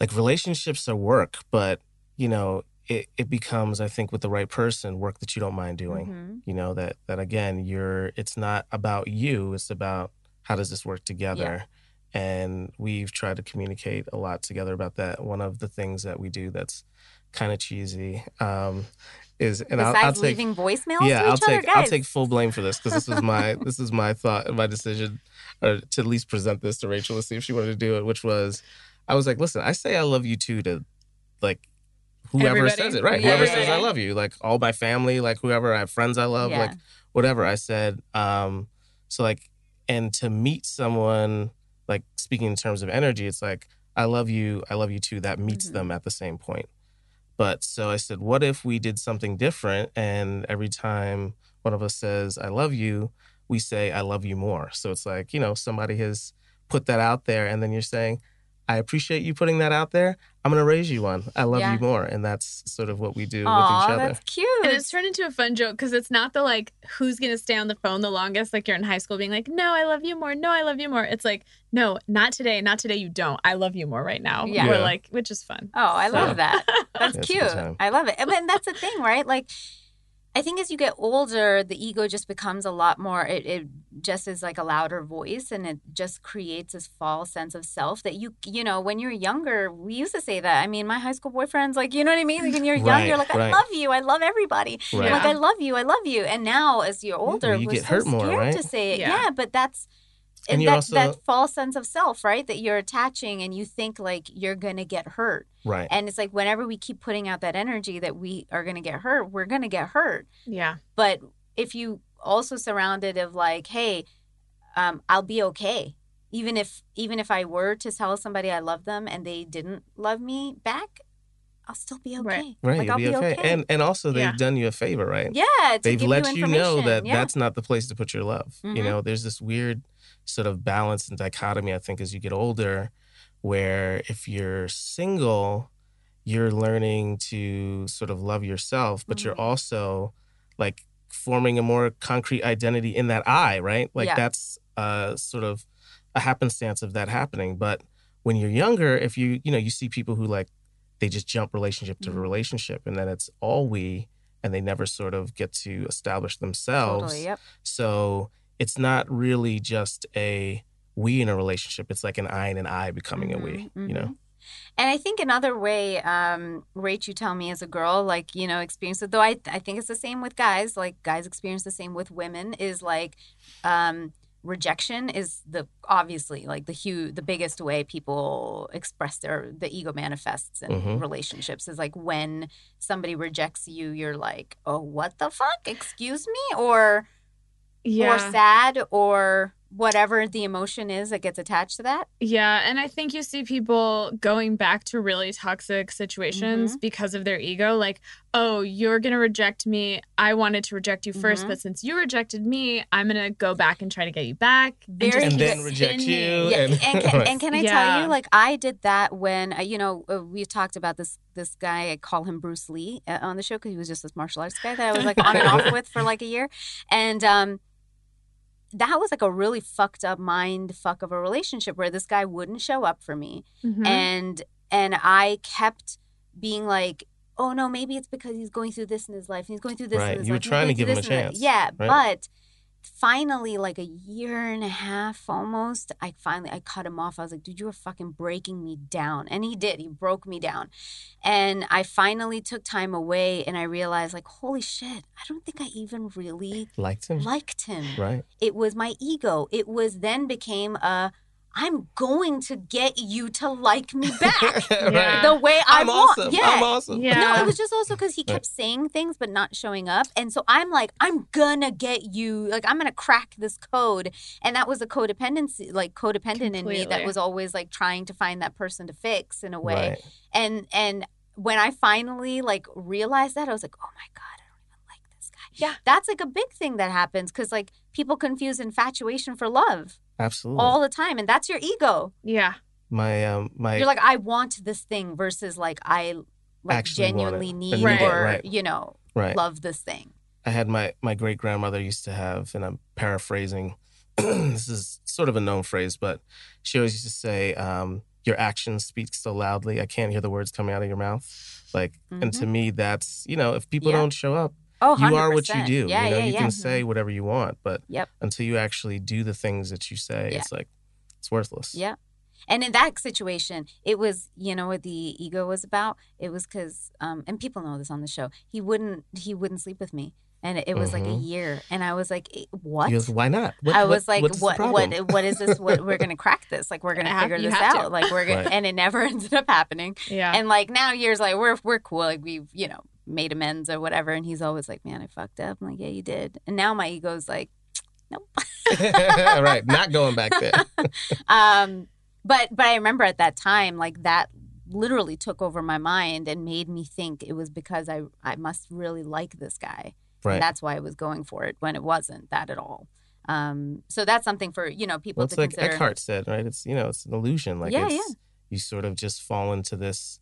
Like relationships are work, but you know it it becomes I think with the right person work that you don't mind doing. Mhm. You know that that again you're it's not about you. It's about how does this work together. And we've tried to communicate a lot together about that. One of the things that we do that's kind of cheesy um, is, and I'll, besides I'll take leaving voicemails yeah, to I'll each other take guys I'll take full blame for this because this was my this is my thought and my decision, or to at least present this to Rachel to see if she wanted to do it. Which was, I was like, listen, I say I love you too to, like, whoever Everybody? says it, right? Yeah, whoever yeah, says yeah. I love you, like all my family, like whoever I have friends I love, Yeah. like whatever. I said, um, so like, and to meet someone, like speaking in terms of energy, it's like I love you, I love you too. That meets Mhm. them at the same point. But so I said, what if we did something different? And every time one of us says, I love you, we say, I love you more. So it's like, you know, somebody has put that out there, and then you're saying, I appreciate you putting that out there. I'm going to raise you one. I love Yeah. you more. And that's sort of what we do with each other. that's cute And it's turned into a fun joke because it's not the like who's gonna stay on the phone the longest, like you're in high school being like, No, I love you more, no, I love you more. It's like, no, not today, not today, you don't. I love you more right now. Yeah. We're like, which is fun. oh i So- love that that's Yeah, it's a good cute i love it and and that's the thing right like I think as you get older, the ego just becomes a lot more. It, it just is like a louder voice, and it just creates this false sense of self that you, you know, when you're younger, we used to say that. I mean, my high school boyfriends, like, you know what I mean? Like, when you're young, you're like, I right. love you, I love everybody, Right. like, I love you, I love you. And now, as you're older, you we're get so hurt more, scared right? to say it. Yeah. Yeah, but that's. And that, you're also- that false sense of self, right? That you're attaching and you think like you're gonna get hurt. Right. And it's like whenever we keep putting out that energy that we are going to get hurt, we're going to get hurt. Yeah. But if you also surround it of like, hey, um, I'll be okay. Even if even if I were to tell somebody I love them and they didn't love me back, I'll still be okay. Right. Right. Like you'll I'll be okay. And and also they've Yeah. done you a favor, right? yeah, to They've give let you, you, know that yeah. that's not the place to put your love. You Mhm. know, there's this weird sort of balance and dichotomy, I think, as you get older, where if you're single, you're learning to sort of love yourself, but you're Mhm. also like forming a more concrete identity in that I, right? Like Yeah. that's uh, sort of a happenstance of that happening. But when you're younger, if you, you know, you see people who like, they just jump relationship to Mhm. relationship and then it's all we and they never sort of get to establish themselves. totally. Yep. So it's not really just a we in a relationship. It's like an I and an I becoming a we. Mhm, You know. mhm. And I think another way, um, Rach, you tell me as a girl, like, you know, experience it, though I, I think it's the same with guys, like guys experience the same with women, is like um, rejection is the obviously like the huge, the biggest way people express their, the ego manifests in Mhm. relationships is like when somebody rejects you, you're like, oh, what the fuck? Excuse me? Or, Yeah. or sad or whatever the emotion is that gets attached to that. Yeah, and I think you see people going back to really toxic situations Mm-hmm. because of their ego. Like, oh, you're going to reject me. I wanted to reject you 1st Mhm. but since you rejected me, I'm going to go back and try to get you back. Very just And then reject you. Yeah, and- and, can, and can I tell you, like I did that when uh, you know uh, we talked about this this guy. I call him Bruce Lee uh, on the show because he was just this martial arts guy that I was like on and off with for like a year, and um, that was like a really fucked up mind fuck of a relationship where this guy wouldn't show up for me, Mhm. and and I kept being like. Oh no, maybe it's because he's going through this in his life. and He's going through this Right, in his you were life. he's trying to give him a chance, Yeah, right? but finally like a year and a half almost i finally i cut him off. I was like dude you were fucking breaking me down. And he did. He broke me down. And i finally took time away and i realized like holy shit. I don't think i even really Liked him. liked him. Right. it was my ego. It was then became a i'm going to get you to like me back right. the way i I'm want awesome. yeah I'm awesome. Yeah. no, it was just also because he kept saying things but not showing up. And so I'm like, I'm gonna get you, like, I'm gonna crack this code. And that was a codependency, like, codependent in me that was always like trying to find that person to fix in a way. Right. And, and, when I finally like realized that, I was like, "Oh my god, I don't even like this guy." Yeah. that's like a big thing that happens because like people confuse infatuation for love Absolutely. all the time, and that's your ego. yeah. my um my You're like, "I want this thing," versus like, "I like Actually genuinely need need it, or right. you know right. love this thing." I had my my great grandmother used to have, and I'm paraphrasing. this is sort of a known phrase, but she always used to say, um, "Your actions speak so loudly, I can't hear the words coming out of your mouth." Like, and to me, that's you know, if people Mm-hmm. Yeah. don't show up, Oh, you are what you do. Yeah, you know, yeah, you yeah. Mm-hmm. can say whatever you want, but Yep. until you actually do the things that you say, Yeah. it's like it's worthless. Yeah. And in that situation, it was, you know, what the ego was about. It was because, um, and people know this on the show. He wouldn't, he wouldn't sleep with me, and it, it was like a Mhm. year, and I was like, "Eh, what? Goes, "Why not?" What- I what- was like, what, what, what is this? What we're gonna crack this? Like we're gonna Have- figure this have to. out. Like we're gonna, Right. and it never ended up happening. Yeah. And like now, years like we're we're cool. Like we've, you know, made amends or whatever. And he's always like, man, I fucked up. I'm like, yeah, you did. And now my ego's like, nope. right, not going back there. um but but i remember at that time like that literally took over my mind and made me think it was because i i must really like this guy Right. and that's why i was going for it when it wasn't that at all um so that's something for you know people Well, it's to like consider Eckhart said, right? It's you know, it's an illusion. Like Yeah, yeah. you sort of just fall into this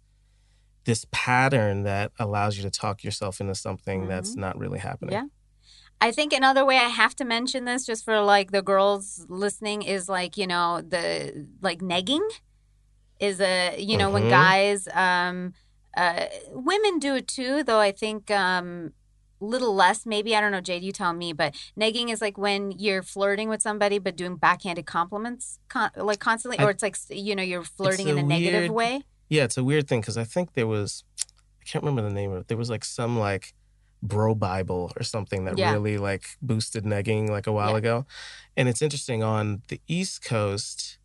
this pattern that allows you to talk yourself into something that's not really happening. Mm-hmm. Yeah. I think another way I have to mention this just for like the girls listening is like, you know, the like negging is a, you know, when Mhm. guys um uh women do it too, though I think um a little less maybe I don't know Jade you tell me but negging is like when you're flirting with somebody but doing backhanded compliments con- like constantly I- or it's like you know you're flirting a in a negative weird- way Yeah, it's a weird thing because I think there was I can't remember the name of it. There was like some like bro Bible or something that Yeah. really like boosted negging like a while Yeah. ago. And it's interesting on the East Coast,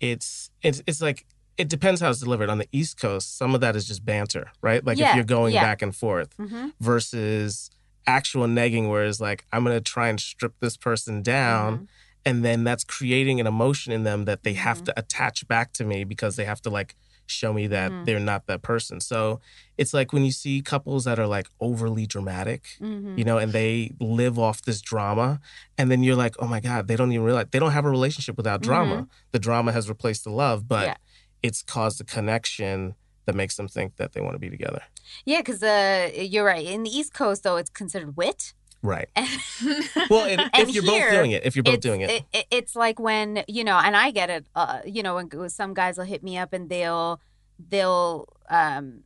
it's it's it's like it depends how it's delivered. On the East Coast, some of that is just banter, right? Like Yeah, if you're going back and forth mm-hmm. versus actual negging where it's like I'm gonna try and strip this person down Mm-hmm. and then that's creating an emotion in them that they have Mhm. to attach back to me because they have to like show me that Mhm. they're not that person. So it's like when you see couples that are like overly dramatic, Mm-hmm. you know, and they live off this drama, and then you're like, oh my God, they don't even realize they don't have a relationship without drama. The drama has replaced the love, but Mm-hmm. Yeah. it's caused a connection that makes them think that they want to be together. Yeah, because uh, you're right. In the East Coast, though, it's considered wit. Right. And Well, and if you're here, both doing it, if you're both doing it, it- It's like when you know, and I get it. Uh, you know, when some guys will hit me up and they'll they'll um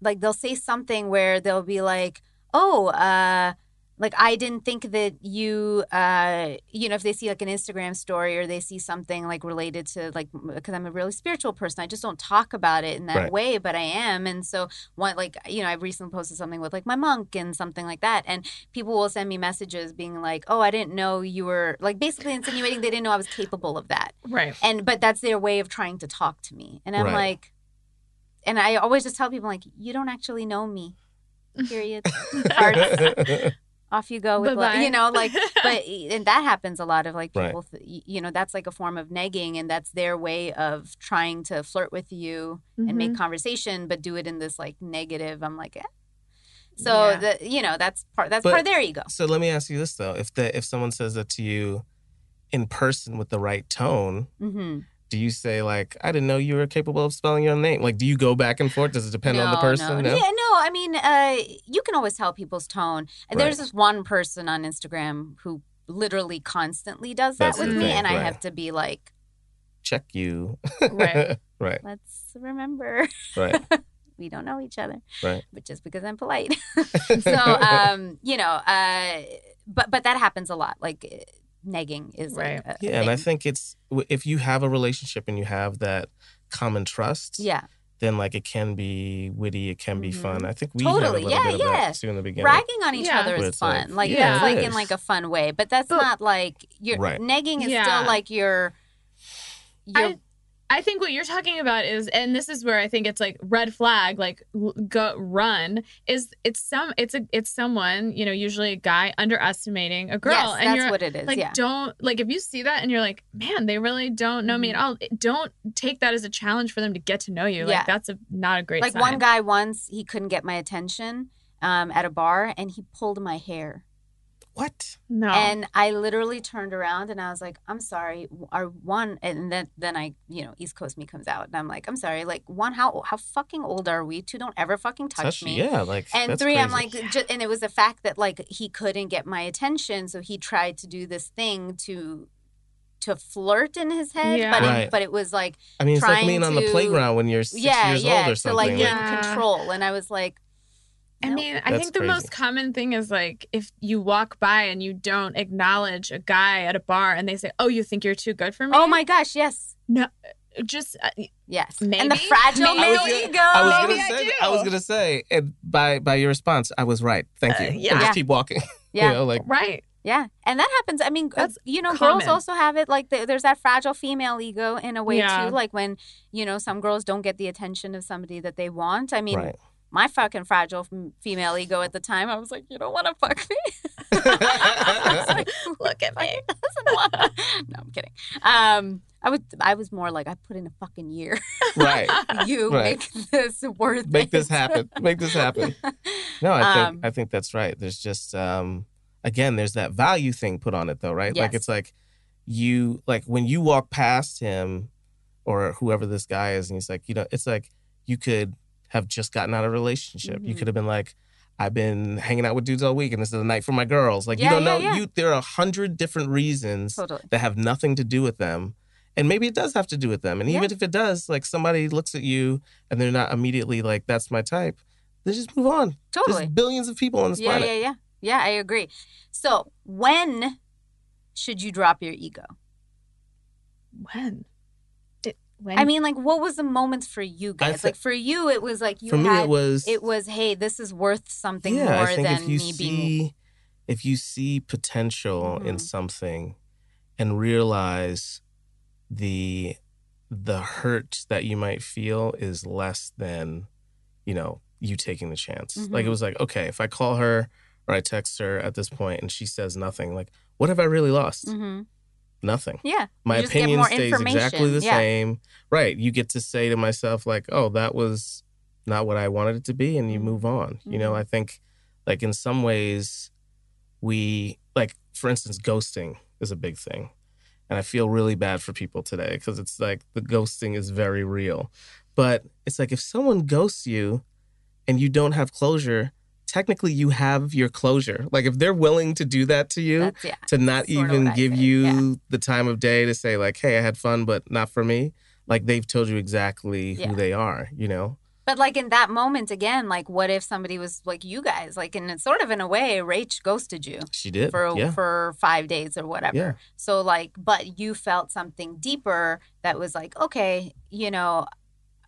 like they'll say something where they'll be like, "Oh, uh." Like I didn't think that you uh you know if they see like an Instagram story or they see something like related to like because I'm a really spiritual person I just don't talk about it in that Right. way but I am and so one like you know I recently posted something with like my monk and something like that and people will send me messages being like oh I didn't know you were like basically insinuating they didn't know I was capable of that Right. and but that's their way of trying to talk to me and i'm Right. like and i always just tell people like you don't actually know me period Hearts. off you go with like, you know like but and that happens a lot of like Right. people th- you know that's like a form of negging and that's their way of trying to flirt with you and Mm-hmm. make conversation but do it in this like negative i'm like eh. so Yeah. the you know that's part that's But- part of their ego so let me ask you this though: if the if someone says that to you in person with the right tone, hmm do you say like, "I didn't know you were capable of spelling your name"? Like, do you go back and forth? Does it depend on the person? No. Yeah, no. I mean, uh, you can always tell people's tone. And There's this one person on Instagram who literally constantly does that That's with me, thing, and I have to be like, Check you. Right. right. let's remember Right. we don't know each other, Right. but just because I'm polite. so, um, you know, uh, but but that happens a lot. Like negging is Right. like a Yeah, and I think it's if you have a relationship and you have that common trust, yeah, then like it can be witty, it can be Mhm. fun. I think we had a Totally. little Yeah, bit of yeah. that too in the beginning. bragging on each Yeah. other Where is it's like- fun. Like Yeah, it's it like in like a fun way, but that's But- not like you're Right. negging is Yeah. still like you're. you're I, I think what you're talking about is, and this is where I think it's like red flag, like go run. Is it's some it's a it's someone you know usually a guy underestimating a girl, yes, and that's you're what it is. like yeah. don't like if you see that and you're like man they really don't know me at all. Don't take that as a challenge for them to get to know you. Mm-hmm. Yeah. Like that's a not a great like sign. one guy once he couldn't get my attention um, at a bar and he pulled my hair What? No. and i literally turned around and i was like i'm sorry our one and then then i you know east coast me comes out and i'm like i'm sorry like one how how fucking old are we two don't ever fucking touch Touch- me Yeah, like and three i'm crazy. like ju- and it was the fact that like he couldn't get my attention so he tried to do this thing to to flirt in his head Yeah. but Right. it, but it was like I mean, it's like being on the playground when you're six yeah years yeah old or to something. like like- get Yeah. in control and i was like I nope. mean, I That's think the crazy. most common thing is like if you walk by and you don't acknowledge a guy at a bar and they say, "Oh, you think you're too good for me?" oh my gosh yes No, Just uh, Yes. And the fragile Maybe. male I was gonna- ego. I was gonna say. do. I was gonna say, and by by your response, I was right. Thank you. Uh, And yeah. just keep walking. yeah. you know, like right. Yeah. And that happens. I mean, uh, That's you know, common. girls also have it. Like, th- there's that fragile female ego in a way, Yeah. too. Like, when, you know, some girls don't get the attention of somebody that they want. I mean, right. My fucking fragile female ego at the time, I was like, you don't want to fuck me? I was like, Look at me. No, I'm kidding. Um, I was, I was more like, I put in a fucking year. right. you Right. make this worth Make this happen. Make this happen. No, I think Um, I think that's right. There's just um again, there's that value thing put on it though, right? Like it's like you like when you walk past him or whoever this guy is and he's like, you know, it's like you could have just gotten out of a relationship. You Mhm. could have been like I've been hanging out with dudes all week and this is the night for my girls. Like you don't yeah, know yeah. you there are a hundred different reasons Totally. that have nothing to do with them. And maybe it does have to do with them. And Yeah. even if it does, like somebody looks at you and they're not immediately like, that's my type, they just move on. Totally. There's billions of people on this Yeah, planet. yeah, yeah. Yeah, I agree. So, when should you drop your ego? When? It, when? I mean, like, what was the moments for you guys? thi- like, for you, it was like you For me, had. it was. it was, hey, this is worth something yeah, more I think than if you me see, being. if you see potential in Mhm. something, and realize the the hurt that you might feel is less than, you know, you taking the chance. Like it Mhm. was like, okay, if I call her or I text her at this point and she says nothing, like, what have I really lost? hmm Nothing. Yeah. my You just get opinion stays exactly the Yeah. same. Right. You get to say to myself, like, oh, that was not what I wanted it to be, and you Mhm. move on. You know, Mhm. I think, like, in some ways, we, like, for instance, ghosting is a big thing. And I feel really bad for people today because it's like the ghosting is very real. But it's like if someone ghosts you and you don't have closure, technically you have your closure. Like, if they're willing to do that to you, yeah. to not even give say, you yeah. the time of day to say like hey i had fun but not for me like they've told you exactly Yeah. who they are you know But like in that moment again, like what if somebody was like you guys, like in sort of in a way, Rach ghosted you She did. for yeah. for five days or whatever. Yeah. So like, but you felt something deeper that was like, okay, you know,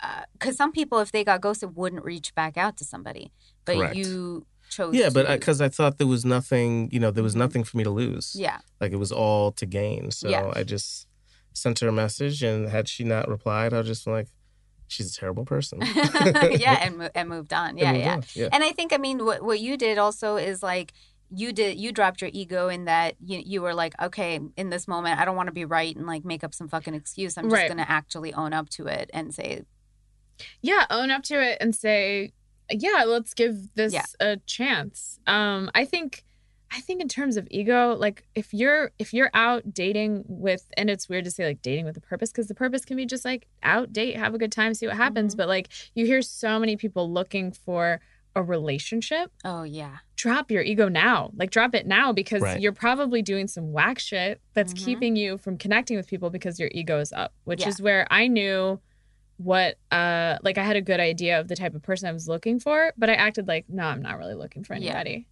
uh, because some people, if they got ghosted, wouldn't reach back out to somebody, but Correct. you chose. Yeah, but to. because I thought there was nothing, you know, there was Mhm. nothing for me to lose. yeah, Like it was all to gain. So Yeah. I just sent her a message, and had she not replied, I was just like, she's a terrible person. yeah, and mo- and moved on. And Yeah, moved yeah. on. yeah. And I think, I mean, what what you did also is like you did you dropped your ego in that you you were like, okay, in this moment, I don't want to be right and like make up some fucking excuse. I'm just Right. gonna actually own up to it and say, yeah own up to it and say yeah let's give this Yeah. a chance um i think i think in terms of ego like if you're if you're out dating with and it's weird to say like dating with a purpose because the purpose can be just like out date have a good time see what happens Mhm. but like you hear so many people looking for a relationship oh yeah, drop your ego now like drop it now because Right. you're probably doing some whack shit that's Mhm. keeping you from connecting with people because your ego is up which Yeah. is where i knew what uh like i had a good idea of the type of person i was looking for but i acted like no i'm not really looking for anybody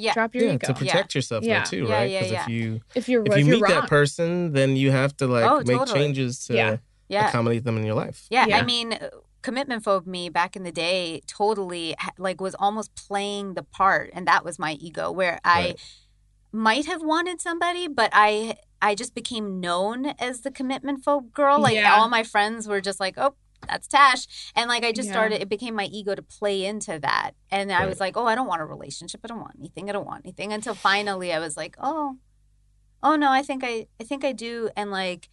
yeah, drop your yeah, ego to protect yourself Yeah. though too, Yeah, right? yeah, Because yeah. if you if you're if you you're meet wrong. that person, then you have to like Oh, make totally. changes to Yeah. yeah. accommodate them in your life. Yeah, I mean, uh, commitment phobe me back in the day totally like was almost playing the part, and that was my ego where I Right. Might have wanted somebody, but I I just became known as the commitment phobe girl. Like Yeah. all my friends were just like, oh. That's Tash. And like I just Yeah. started it became my ego to play into that. And I was like, Oh, I don't want a relationship. I don't want anything. I don't want anything. Until finally I was like, Oh, oh no, I think I I think I do. And like,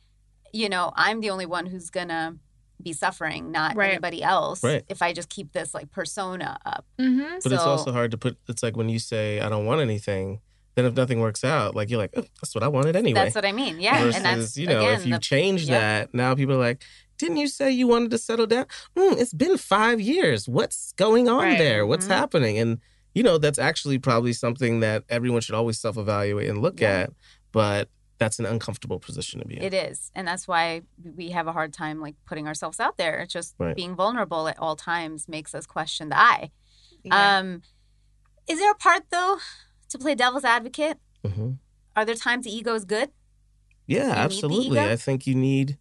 you know, I'm the only one who's gonna be suffering, not Right. anybody else. Right. If I just keep this like persona up. mm-hmm. But it's also hard to put. It's like when you say I don't want anything, then if nothing works out, like you're like, oh, that's what I wanted anyway. That's what I mean. Yeah. Versus, and that's you know, again, if you the- change yeah. that, now people are like, didn't you say you wanted to settle down? Mm, it's been five years. What's going on Right. there? What's Mhm. happening? And you know, that's actually probably something that everyone should always self-evaluate and look Yeah. at. But that's an uncomfortable position to be in. It is. And that's why we have a hard time like putting ourselves out there. It's just Right. being vulnerable at all times makes us question the I. Um is there a part though to play devil's advocate? hmm Are there times the ego is good? Yeah, absolutely. I think you need,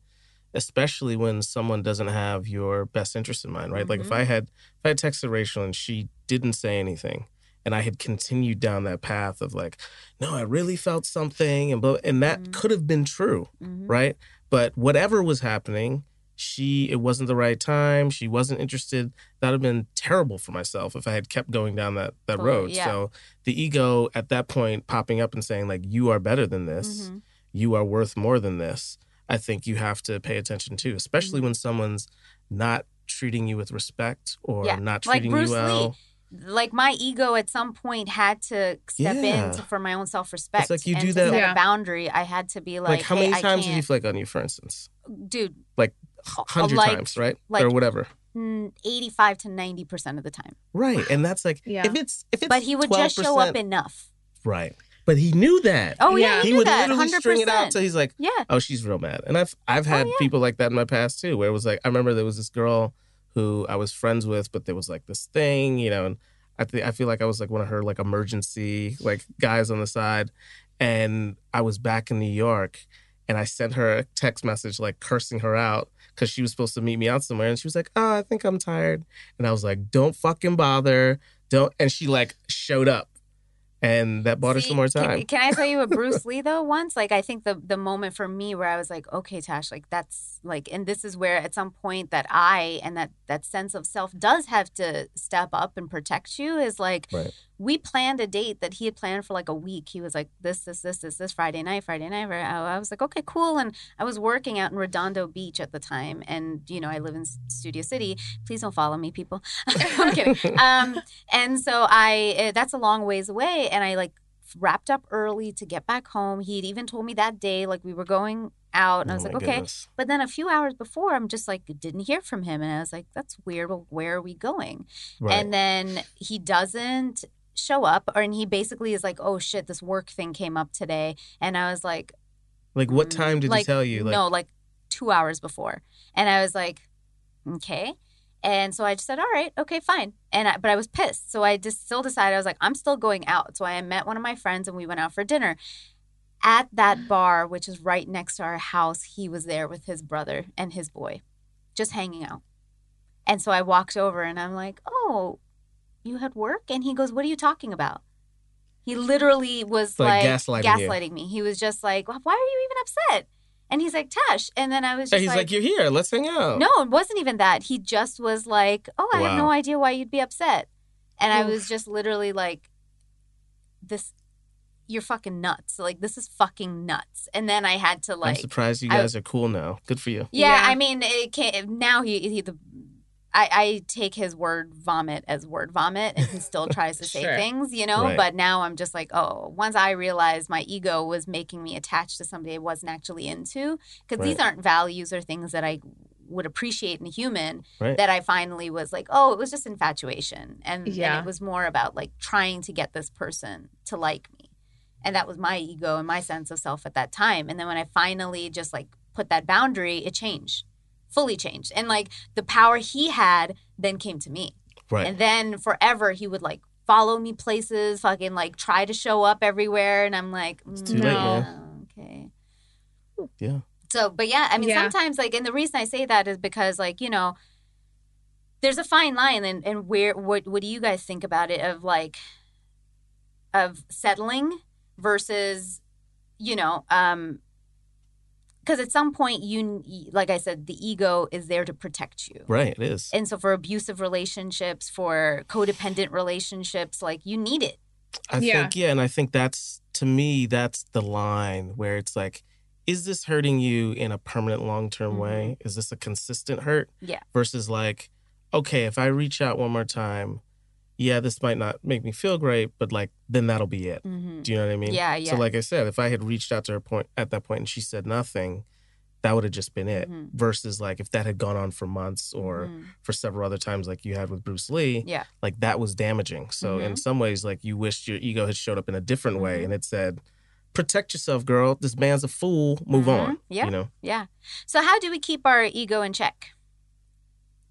especially when someone doesn't have your best interest in mind, right? Like if. I had if I had texted Rachel and she didn't say anything, and I had continued down that path of like, no, I really felt something, and and that Mhm. could have been true, Mhm. right? But whatever was happening, she it wasn't the right time. She wasn't interested. That would have been terrible for myself if I had kept going down that that Totally, road. yeah. So the ego at that point popping up and saying like, you are better than this Mhm. you are worth more than this, I think you have to pay attention to, especially Mm-hmm. when someone's not treating you with respect or Yeah, not like treating Bruce you well. Like my ego at some point had to step Yeah. in to, for my own self respect. It's like you do that- set Yeah. a boundary. I had to be Like, like, how hey, many I times did can't, you flick on you, for instance? dude, Like hundred like, times, right? like- or whatever. mm, 85 to 90% of the time. Right. And that's like Yeah. if it's if it's But he would just show up enough. Right. But he knew that. Oh, yeah, Yeah. he, he knew would that. literally 100%. string it out till he's like, yeah. oh, she's real mad. And I've I've had Oh, yeah. people like that in my past too, where it was like I remember there was this girl who I was friends with, but there was like this thing, you know, and I think I feel like I was like one of her like emergency like guys on the side, and I was back in New York, and I sent her a text message like cursing her out because she was supposed to meet me out somewhere, and she was like, oh, I think I'm tired, and I was like, don't fucking bother, don't, and she like showed up. And that bought her See, some more can- time. Can, I tell you a Bruce Lee though? Once, like I think the the moment for me where I was like, okay, Tash, like that's like, and this is where at some point that I and that that sense of self does have to step up and protect you. Is like Right. We planned a date that he had planned for like a week. He was like, this, this, this, this, this Friday night, Friday night. I I was like, okay, cool. And I was working out in Redondo Beach at the time, and you know, I live in Studio City. Please don't follow me, people. I'm kidding. Um, and so I, uh, that's a long ways away, and I like wrapped up early to get back home. He'd even told me that day, like we were going out, and I Oh was my like, okay. goodness. But then a few hours before, I'm just like, didn't hear from him, and I was like, that's weird. Well, where are we going? Right. And then he doesn't show up, or and he basically is like, oh shit, this work thing came up today, and I was like, like what mm, time did like, he tell you? Like no, like two hours before, and I was like, okay. And so I just said, all right, okay, fine. And I, but I was pissed. So I just still decided I was like, I'm still going out. So I met one of my friends and we went out for dinner. At that bar, which is right next to our house, he was there with his brother and his boy, just hanging out. And so I walked over and I'm like, oh, you had work? And he goes, what are you talking about? He literally was Like like, gaslighting gaslighting me. He was just like, why are you even upset? And he's like, Tash. And then I was Yeah, just he's like, "You're here. Let's hang out." no, it wasn't even that. He just was like, "Oh, I have no idea why you'd be upset," and I was just literally like, "This, you're fucking nuts! Like this is fucking nuts." And then I had to I'm like, surprised you I- guys are cool now. Good for you. yeah, Yeah. I mean, it can now he he the. I, I take his word vomit as word vomit and he still tries to say Sure. things, you know? Right. But now I'm just like, oh, once I realized my ego was making me attached to somebody I wasn't actually into, because these aren't values or things that I would appreciate in a human, Right. that I finally was like, oh, it was just infatuation. And, and it was more about like trying to get this person to like me. And that was my ego and my sense of self at that time. And then when I finally just like put that boundary, it changed, fully changed. And like the power he had then came to me. Right. And then forever he would like follow me places, fucking like try to show up everywhere. And I'm like, too "No, man. Okay. Yeah. So, but yeah, I mean, Yeah. sometimes like, and the reason I say that is because like, you know, there's a fine line and, and where, what, what do you guys think about it of like, of settling versus, you know, um, because at some point you like i said the ego is there to protect you Right. It is. and so for abusive relationships for codependent relationships like you need it I Yeah. think yeah, and I think that's to me that's the line where it's like, is this hurting you in a permanent long term Mhm. way? Is this a consistent hurt? Yeah. Versus like, okay, if I reach out one more time, yeah, this might not make me feel great, but like then that'll be it. mm-hmm. Do you know what I mean? yeah yeah So like I said, if I had reached out to her point at that point and she said nothing, that would have just been it. Mhm. Versus like if that had gone on for months or Mhm. for several other times like you had with Bruce Lee, yeah like that was damaging. So in some ways, like you wished your ego had showed up in a different way Mhm. and it said, "Protect yourself, girl. This man's a fool. Move Mhm. on." Yeah. You know. yeah so how do we keep our ego in check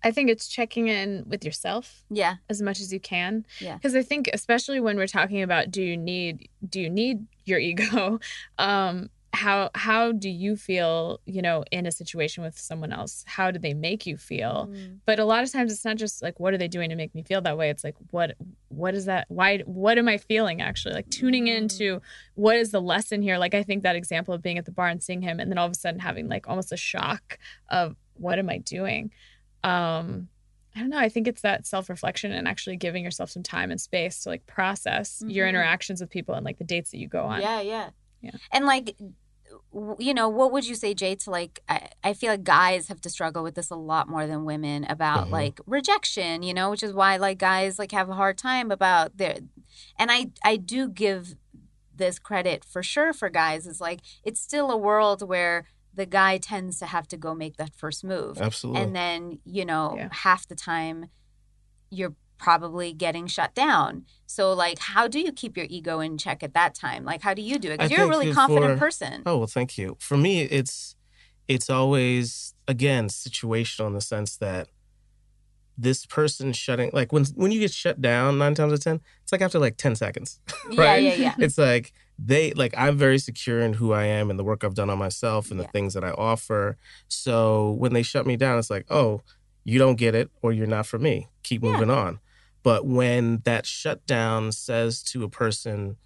I think it's checking in with yourself yeah as much as you can. Yeah. Because I think especially when we're talking about do you need do you need your ego? Um, how how do you feel, you know, in a situation with someone else? How do they make you feel? Mm. But a lot of times it's not just like what are they doing to make me feel that way? It's like what what is that why what am I feeling actually? Like tuning Mm. into what is the lesson here? Like I think that example of being at the bar and seeing him and then all of a sudden having like almost a shock of what am I doing? Um i don't know i think it's that self-reflection and actually giving yourself some time and space to like process your Mhm. interactions with people and like the dates that you go on Yeah, yeah, Yeah. And like, you know, what would you say, Jay? To like, I, I feel like guys have to struggle with this a lot more than women about Mhm. like rejection. You know, which is why like guys like have a hard time about their. And I I do give this credit for sure for guys is like it's still a world where the guy tends to have to go make that first move Absolutely. and then you know Yeah. half the time you're probably getting shut down so like how do you keep your ego in check at that time like how do you do it because you're a think really that confident for- person oh well, thank you. For me, it's it's always again situational in the sense that this person shutting like when when you get shut down nine times out of ten, it's like after like ten seconds. right? yeah right? yeah yeah it's like they like I'm very secure in who I am and the work I've done on myself and the Yeah. things that I offer. So when they shut me down, it's like, oh, you don't get it or you're not for me. Keep Yeah. moving on. But when that shutdown says to a person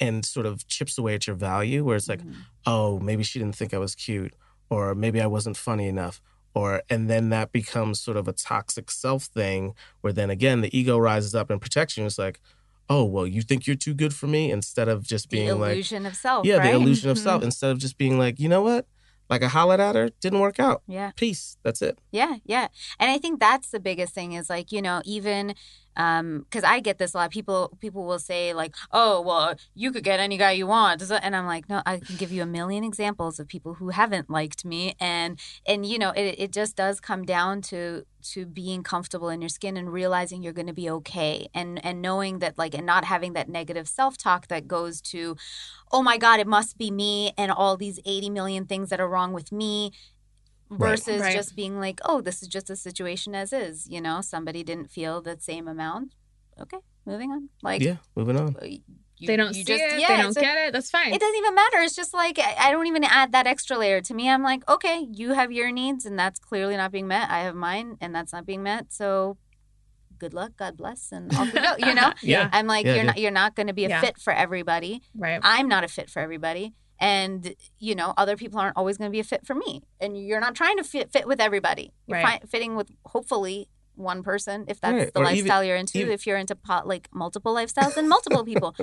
and sort of chips away at your value, where it's like, Mhm. oh, maybe she didn't think I was cute, or maybe I wasn't funny enough, or and then that becomes sort of a toxic self thing, where then again the ego rises up and protects you. It's like, oh, well, you think you're too good for me, instead of just the being like, illusion of self yeah, right? the illusion of self, mm-hmm. instead of just being like, you know what, like I hollered at her, didn't work out. yeah Peace. That's it. Yeah, yeah. And I think that's the biggest thing is like, you know, even um cuz I get this a lot. People people will say like, "Oh, well, you could get any guy you want." And I'm like, "No, I can give you a million examples of people who haven't liked me." And and you know, it it just does come down to to being comfortable in your skin and realizing you're going to be okay and and knowing that like and not having that negative self-talk that goes to oh my god it must be me and all these 80 million things that are wrong with me versus Right. just being like, oh, this is just a situation as is. You know, somebody didn't feel the same amount. Okay, moving on. Like, yeah, moving on. you- they don't see just- it. yeah, they don't it's a- get it. That's fine. It doesn't even matter. It's just like I I don't even add that extra layer. To me, I'm like, okay, you have your needs, and that's clearly not being met. I have mine, and that's not being met. So, good luck, God bless, and off we go. You know, yeah. I'm like, Yeah, you're yeah. not you're not going to be a Yeah. fit for everybody. Right. I'm not a fit for everybody. And you know, other people aren't always going to be a fit for me. And you're not trying to fit, fit with everybody. You're Right. fi- fitting with hopefully one person if that's Right. the Or even- lifestyle you're into. even- if you're into pot, like multiple lifestyles and multiple people.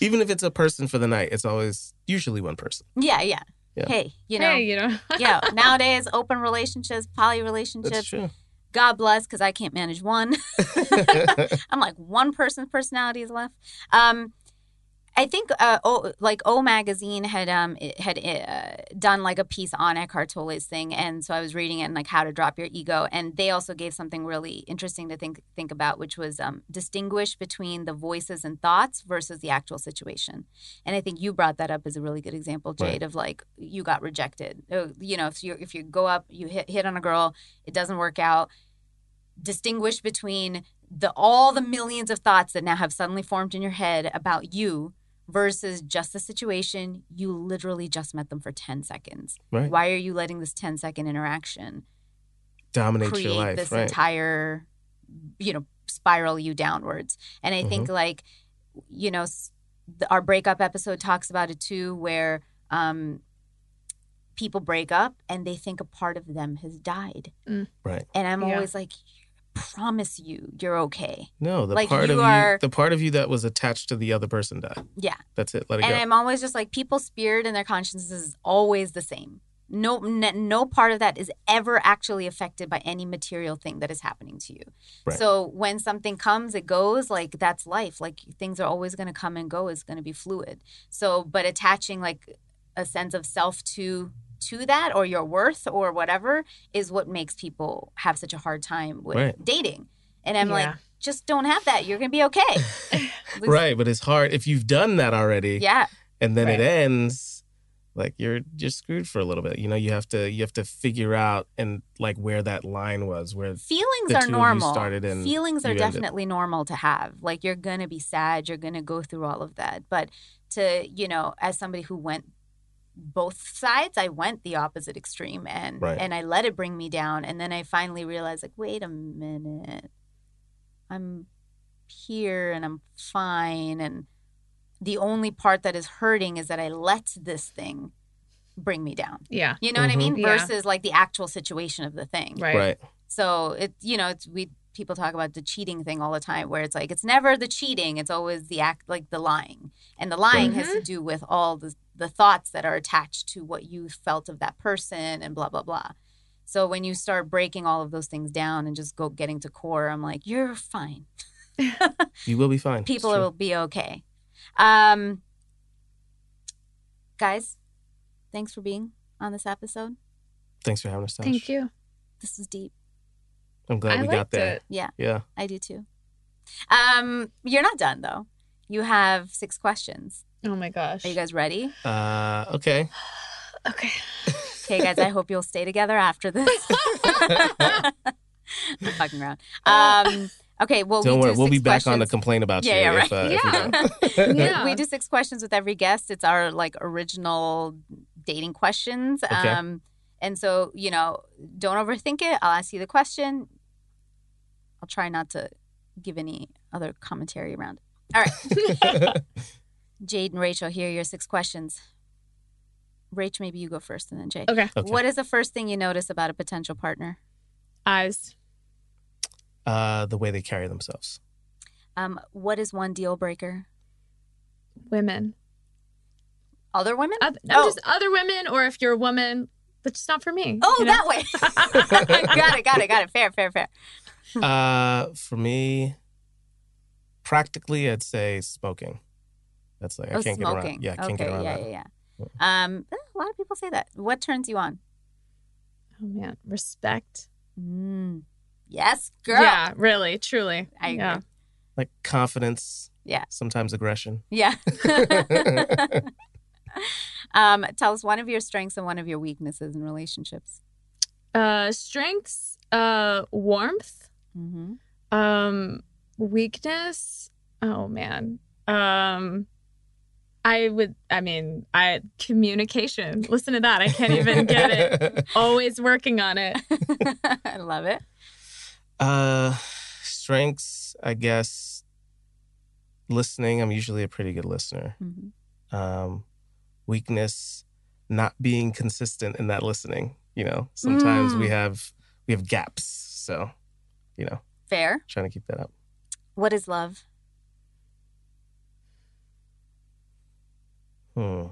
Even if it's a person for the night, it's always usually one person. Yeah, yeah. Yeah. Hey, you know, hey, you know. yeah. Nowadays, open relationships, poly That's relationships. true. God bless, because I can't manage one. I'm like one person's personality is left. Um, I think uh, o, like O Magazine had um had uh, done like a piece on Eckhart Tolle's thing, and so I was reading it and like how to drop your ego, and they also gave something really interesting to think think about, which was um, distinguish between the voices and thoughts versus the actual situation. And I think you brought that up as a really good example, Jade, Right. of like you got rejected. Uh, You know, if you if you go up, you hit hit on a girl, it doesn't work out. Distinguish between the all the millions of thoughts that now have suddenly formed in your head about you versus just the situation you literally just met them for 10 seconds Right. why are you letting this 10 second interaction Dominate create your life, this right? entire you know spiral you downwards and i think Mm-hmm. like you know our breakup episode talks about it too where um people break up and they think a part of them has died right. and i'm Yeah. always like promise you you're okay No, the Like, part of are- you, the part of you that was attached to the other person died. yeah That's it. Let it and go. i'm always just like people's spirit and their conscience is always the same no no part of that is ever actually affected by any material thing that is happening to you Right. so when something comes it goes like that's life like things are always going to come and go is going to be fluid so but attaching like a sense of self to to that or your worth or whatever is what makes people have such a hard time with Right. dating and i'm like just don't have that you're going to be okay right, but it's hard if you've done that already. yeah and then it ends like you're you're screwed for a little bit you know you have to you have to figure out and like where that line was where feelings are two of you normal. started and feelings are you ended. definitely normal to have. Like you're gonna be sad, you're gonna go through all of that. But to you know, as somebody who went both sides, I went the opposite extreme and Right. and I let it bring me down. And then I finally realized, like, wait a minute, I'm here and I'm fine. And the only part that is hurting is that I let this thing bring me down. Yeah. You know what I Mhm. mean? Yeah. Versus like the actual situation of the thing. Right. right So it, you know, it's we people talk about the cheating thing all the time, where it's like it's never the cheating, it's always the act, like the lying, and the lying has to do with all the the thoughts that are attached to what you felt of that person and blah blah blah. So when you start breaking all of those things down and just go getting to core, I'm like, you're fine. you will be fine People will be okay. Um, guys, thanks for being on this episode. thanks for having us Tash. Thank you. This is deep. i'm glad I we got liked there it. Yeah. yeah I do too. Um, you're not done though. You have six questions. Oh my gosh. Are you guys ready? uh okay Okay. Okay, guys. I hope you'll stay together after this. I'm fucking around. Um, okay. Well, don't we worry do we'll six be back on to questions. complain about Yeah, you yeah, if, uh, if you Yeah. don't. Yeah. We do six questions with every guest. It's our like original dating questions. Okay. Um, and so you know, don't overthink it. I'll ask you the question. I'll try not to give any other commentary around. it. All right. Jade and Rachel, here are your six questions. Rach, maybe you go first and then Jade. Okay. Okay. What is the first thing you notice about a potential partner? Eyes. uh the way they carry themselves Um, what is one deal breaker? Women. Other women? Oth- Oh. Just other women, or if you're a woman, that's just not for me. oh, you know? that way. got it, got it, got it. Fair, fair, fair. uh for me practically i'd say smoking that's like oh, i can't smoking. get around yeah i can't okay, get around yeah, that yeah, yeah. Um, eh, a lot of people say that. What turns you on? Oh man, respect. Mm. Yes, girl. Yeah, really, truly. I agree. Yeah. like confidence Yeah. sometimes aggression Yeah. um, tell us one of your strengths and one of your weaknesses in relationships. Uh, strengths, uh, warmth, Mm-hmm. um, weakness. Oh man. Um, I would. I mean, I communication. Listen to that. I can't even get it. Always working on it. I love it. Uh, strengths, I guess. Listening. I'm usually a pretty good listener. Mhm. Um, weakness, not being consistent in that listening. You know, sometimes we Mm. have we have gaps. So, you know, Fair. trying to keep that up. What is love? Hmm.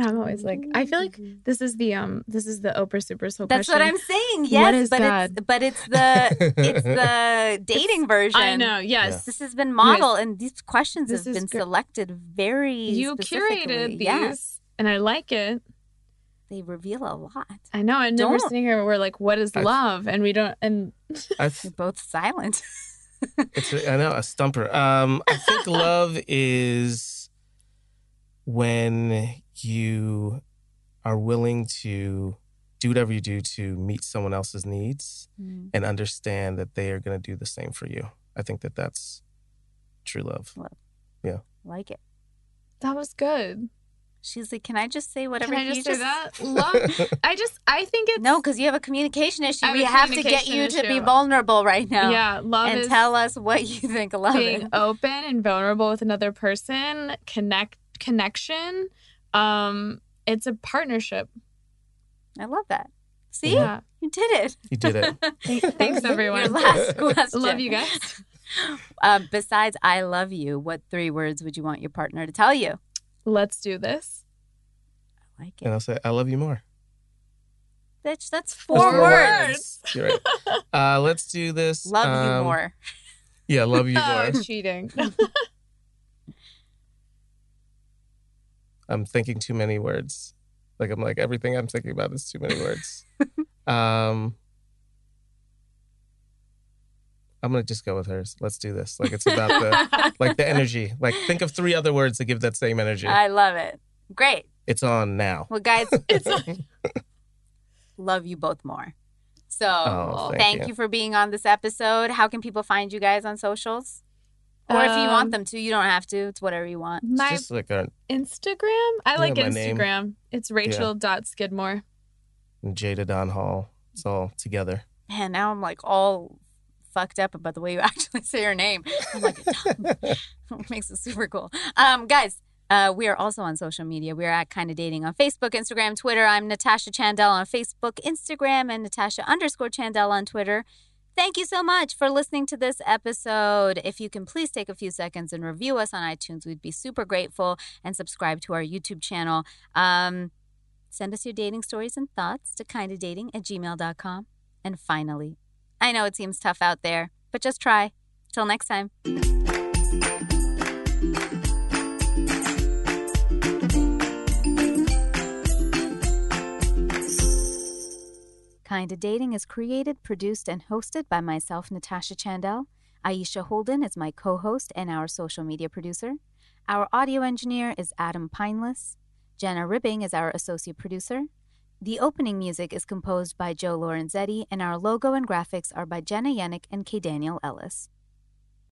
I'm always like- I feel like. This is the um. This is the Oprah Super Soul That's question. what I'm saying. Yes, What is but God? it's but it's the it's the dating version. I know. Yes. This has been modeled, and these questions This have been gr- selected very. You curated these, Yes, and I like it. they reveal a lot. I know. And then we're sitting here. We're like, "What is I- love?" And we don't. And I You're both silent. It's a, I know a stumper. Um, I think love is when you are willing to do whatever you do to meet someone else's needs Mm, and understand that they are going to do the same for you. I think that that's true love. Yeah. Like it. that was good. She's like, can I just say whatever Can I you just say that? Love. I just. I think it's No, because you have a communication issue. I have We a have to get communication you to be vulnerable right now. Yeah, love and is tell us what you think of love being is. open and vulnerable with another person. Connect connection. Um, it's a partnership. I love that. See, Yeah. you did it. You did it. Thanks, everyone. Your last question. Love you guys. Uh, besides, I love you. What three words would you want your partner to tell you? Let's do this. I like it. And I'll say, I love you more. bitch. That's That's four, Four words. words. You're right. Uh, let's do this. Love you Um, more. Yeah, love you more. Oh, cheating. I'm thinking too many words. Like I'm like everything I'm thinking about is too many words. um I'm gonna just go with hers. Let's do this. Like it's about the like the energy. Like think of three other words that give that same energy. I love it. Great. it's on now. Well, guys, it's like, love you both more. So, Oh, thank, thank you. you. for being on this episode. How can people find you guys on socials? Or if you Um, want them to, you don't have to. It's whatever you want. It's my just like a Instagram. I like my name. Instagram. It's Rachel.skidmore. Jada Don Hall. It's all together. Man, now I'm like all fucked up about the way you actually say your name. I'm like, it makes it super cool. Um, guys, uh, we are also on social media. We are at Kinda Dating on Facebook, Instagram, Twitter. I'm Natasha Chandel on Facebook, Instagram, and Natasha underscore Chandel on Twitter. Thank you so much for listening to this episode. If you can please take a few seconds and review us on iTunes, we'd be super grateful. And subscribe to our YouTube channel. Um, send us your dating stories and thoughts to kindadating at gmail.com. And finally, I know it seems tough out there, but just try. Till next time. Kinda Dating is created, produced, and hosted by myself, Natasha Chandel. Aisha Holden is my co host and our social media producer. Our audio engineer is Adam Pineless. Jenna Ribbing is our associate producer. The opening music is composed by Joe Lorenzetti, and our logo and graphics are by Jenna Yannick and K. Daniel Ellis.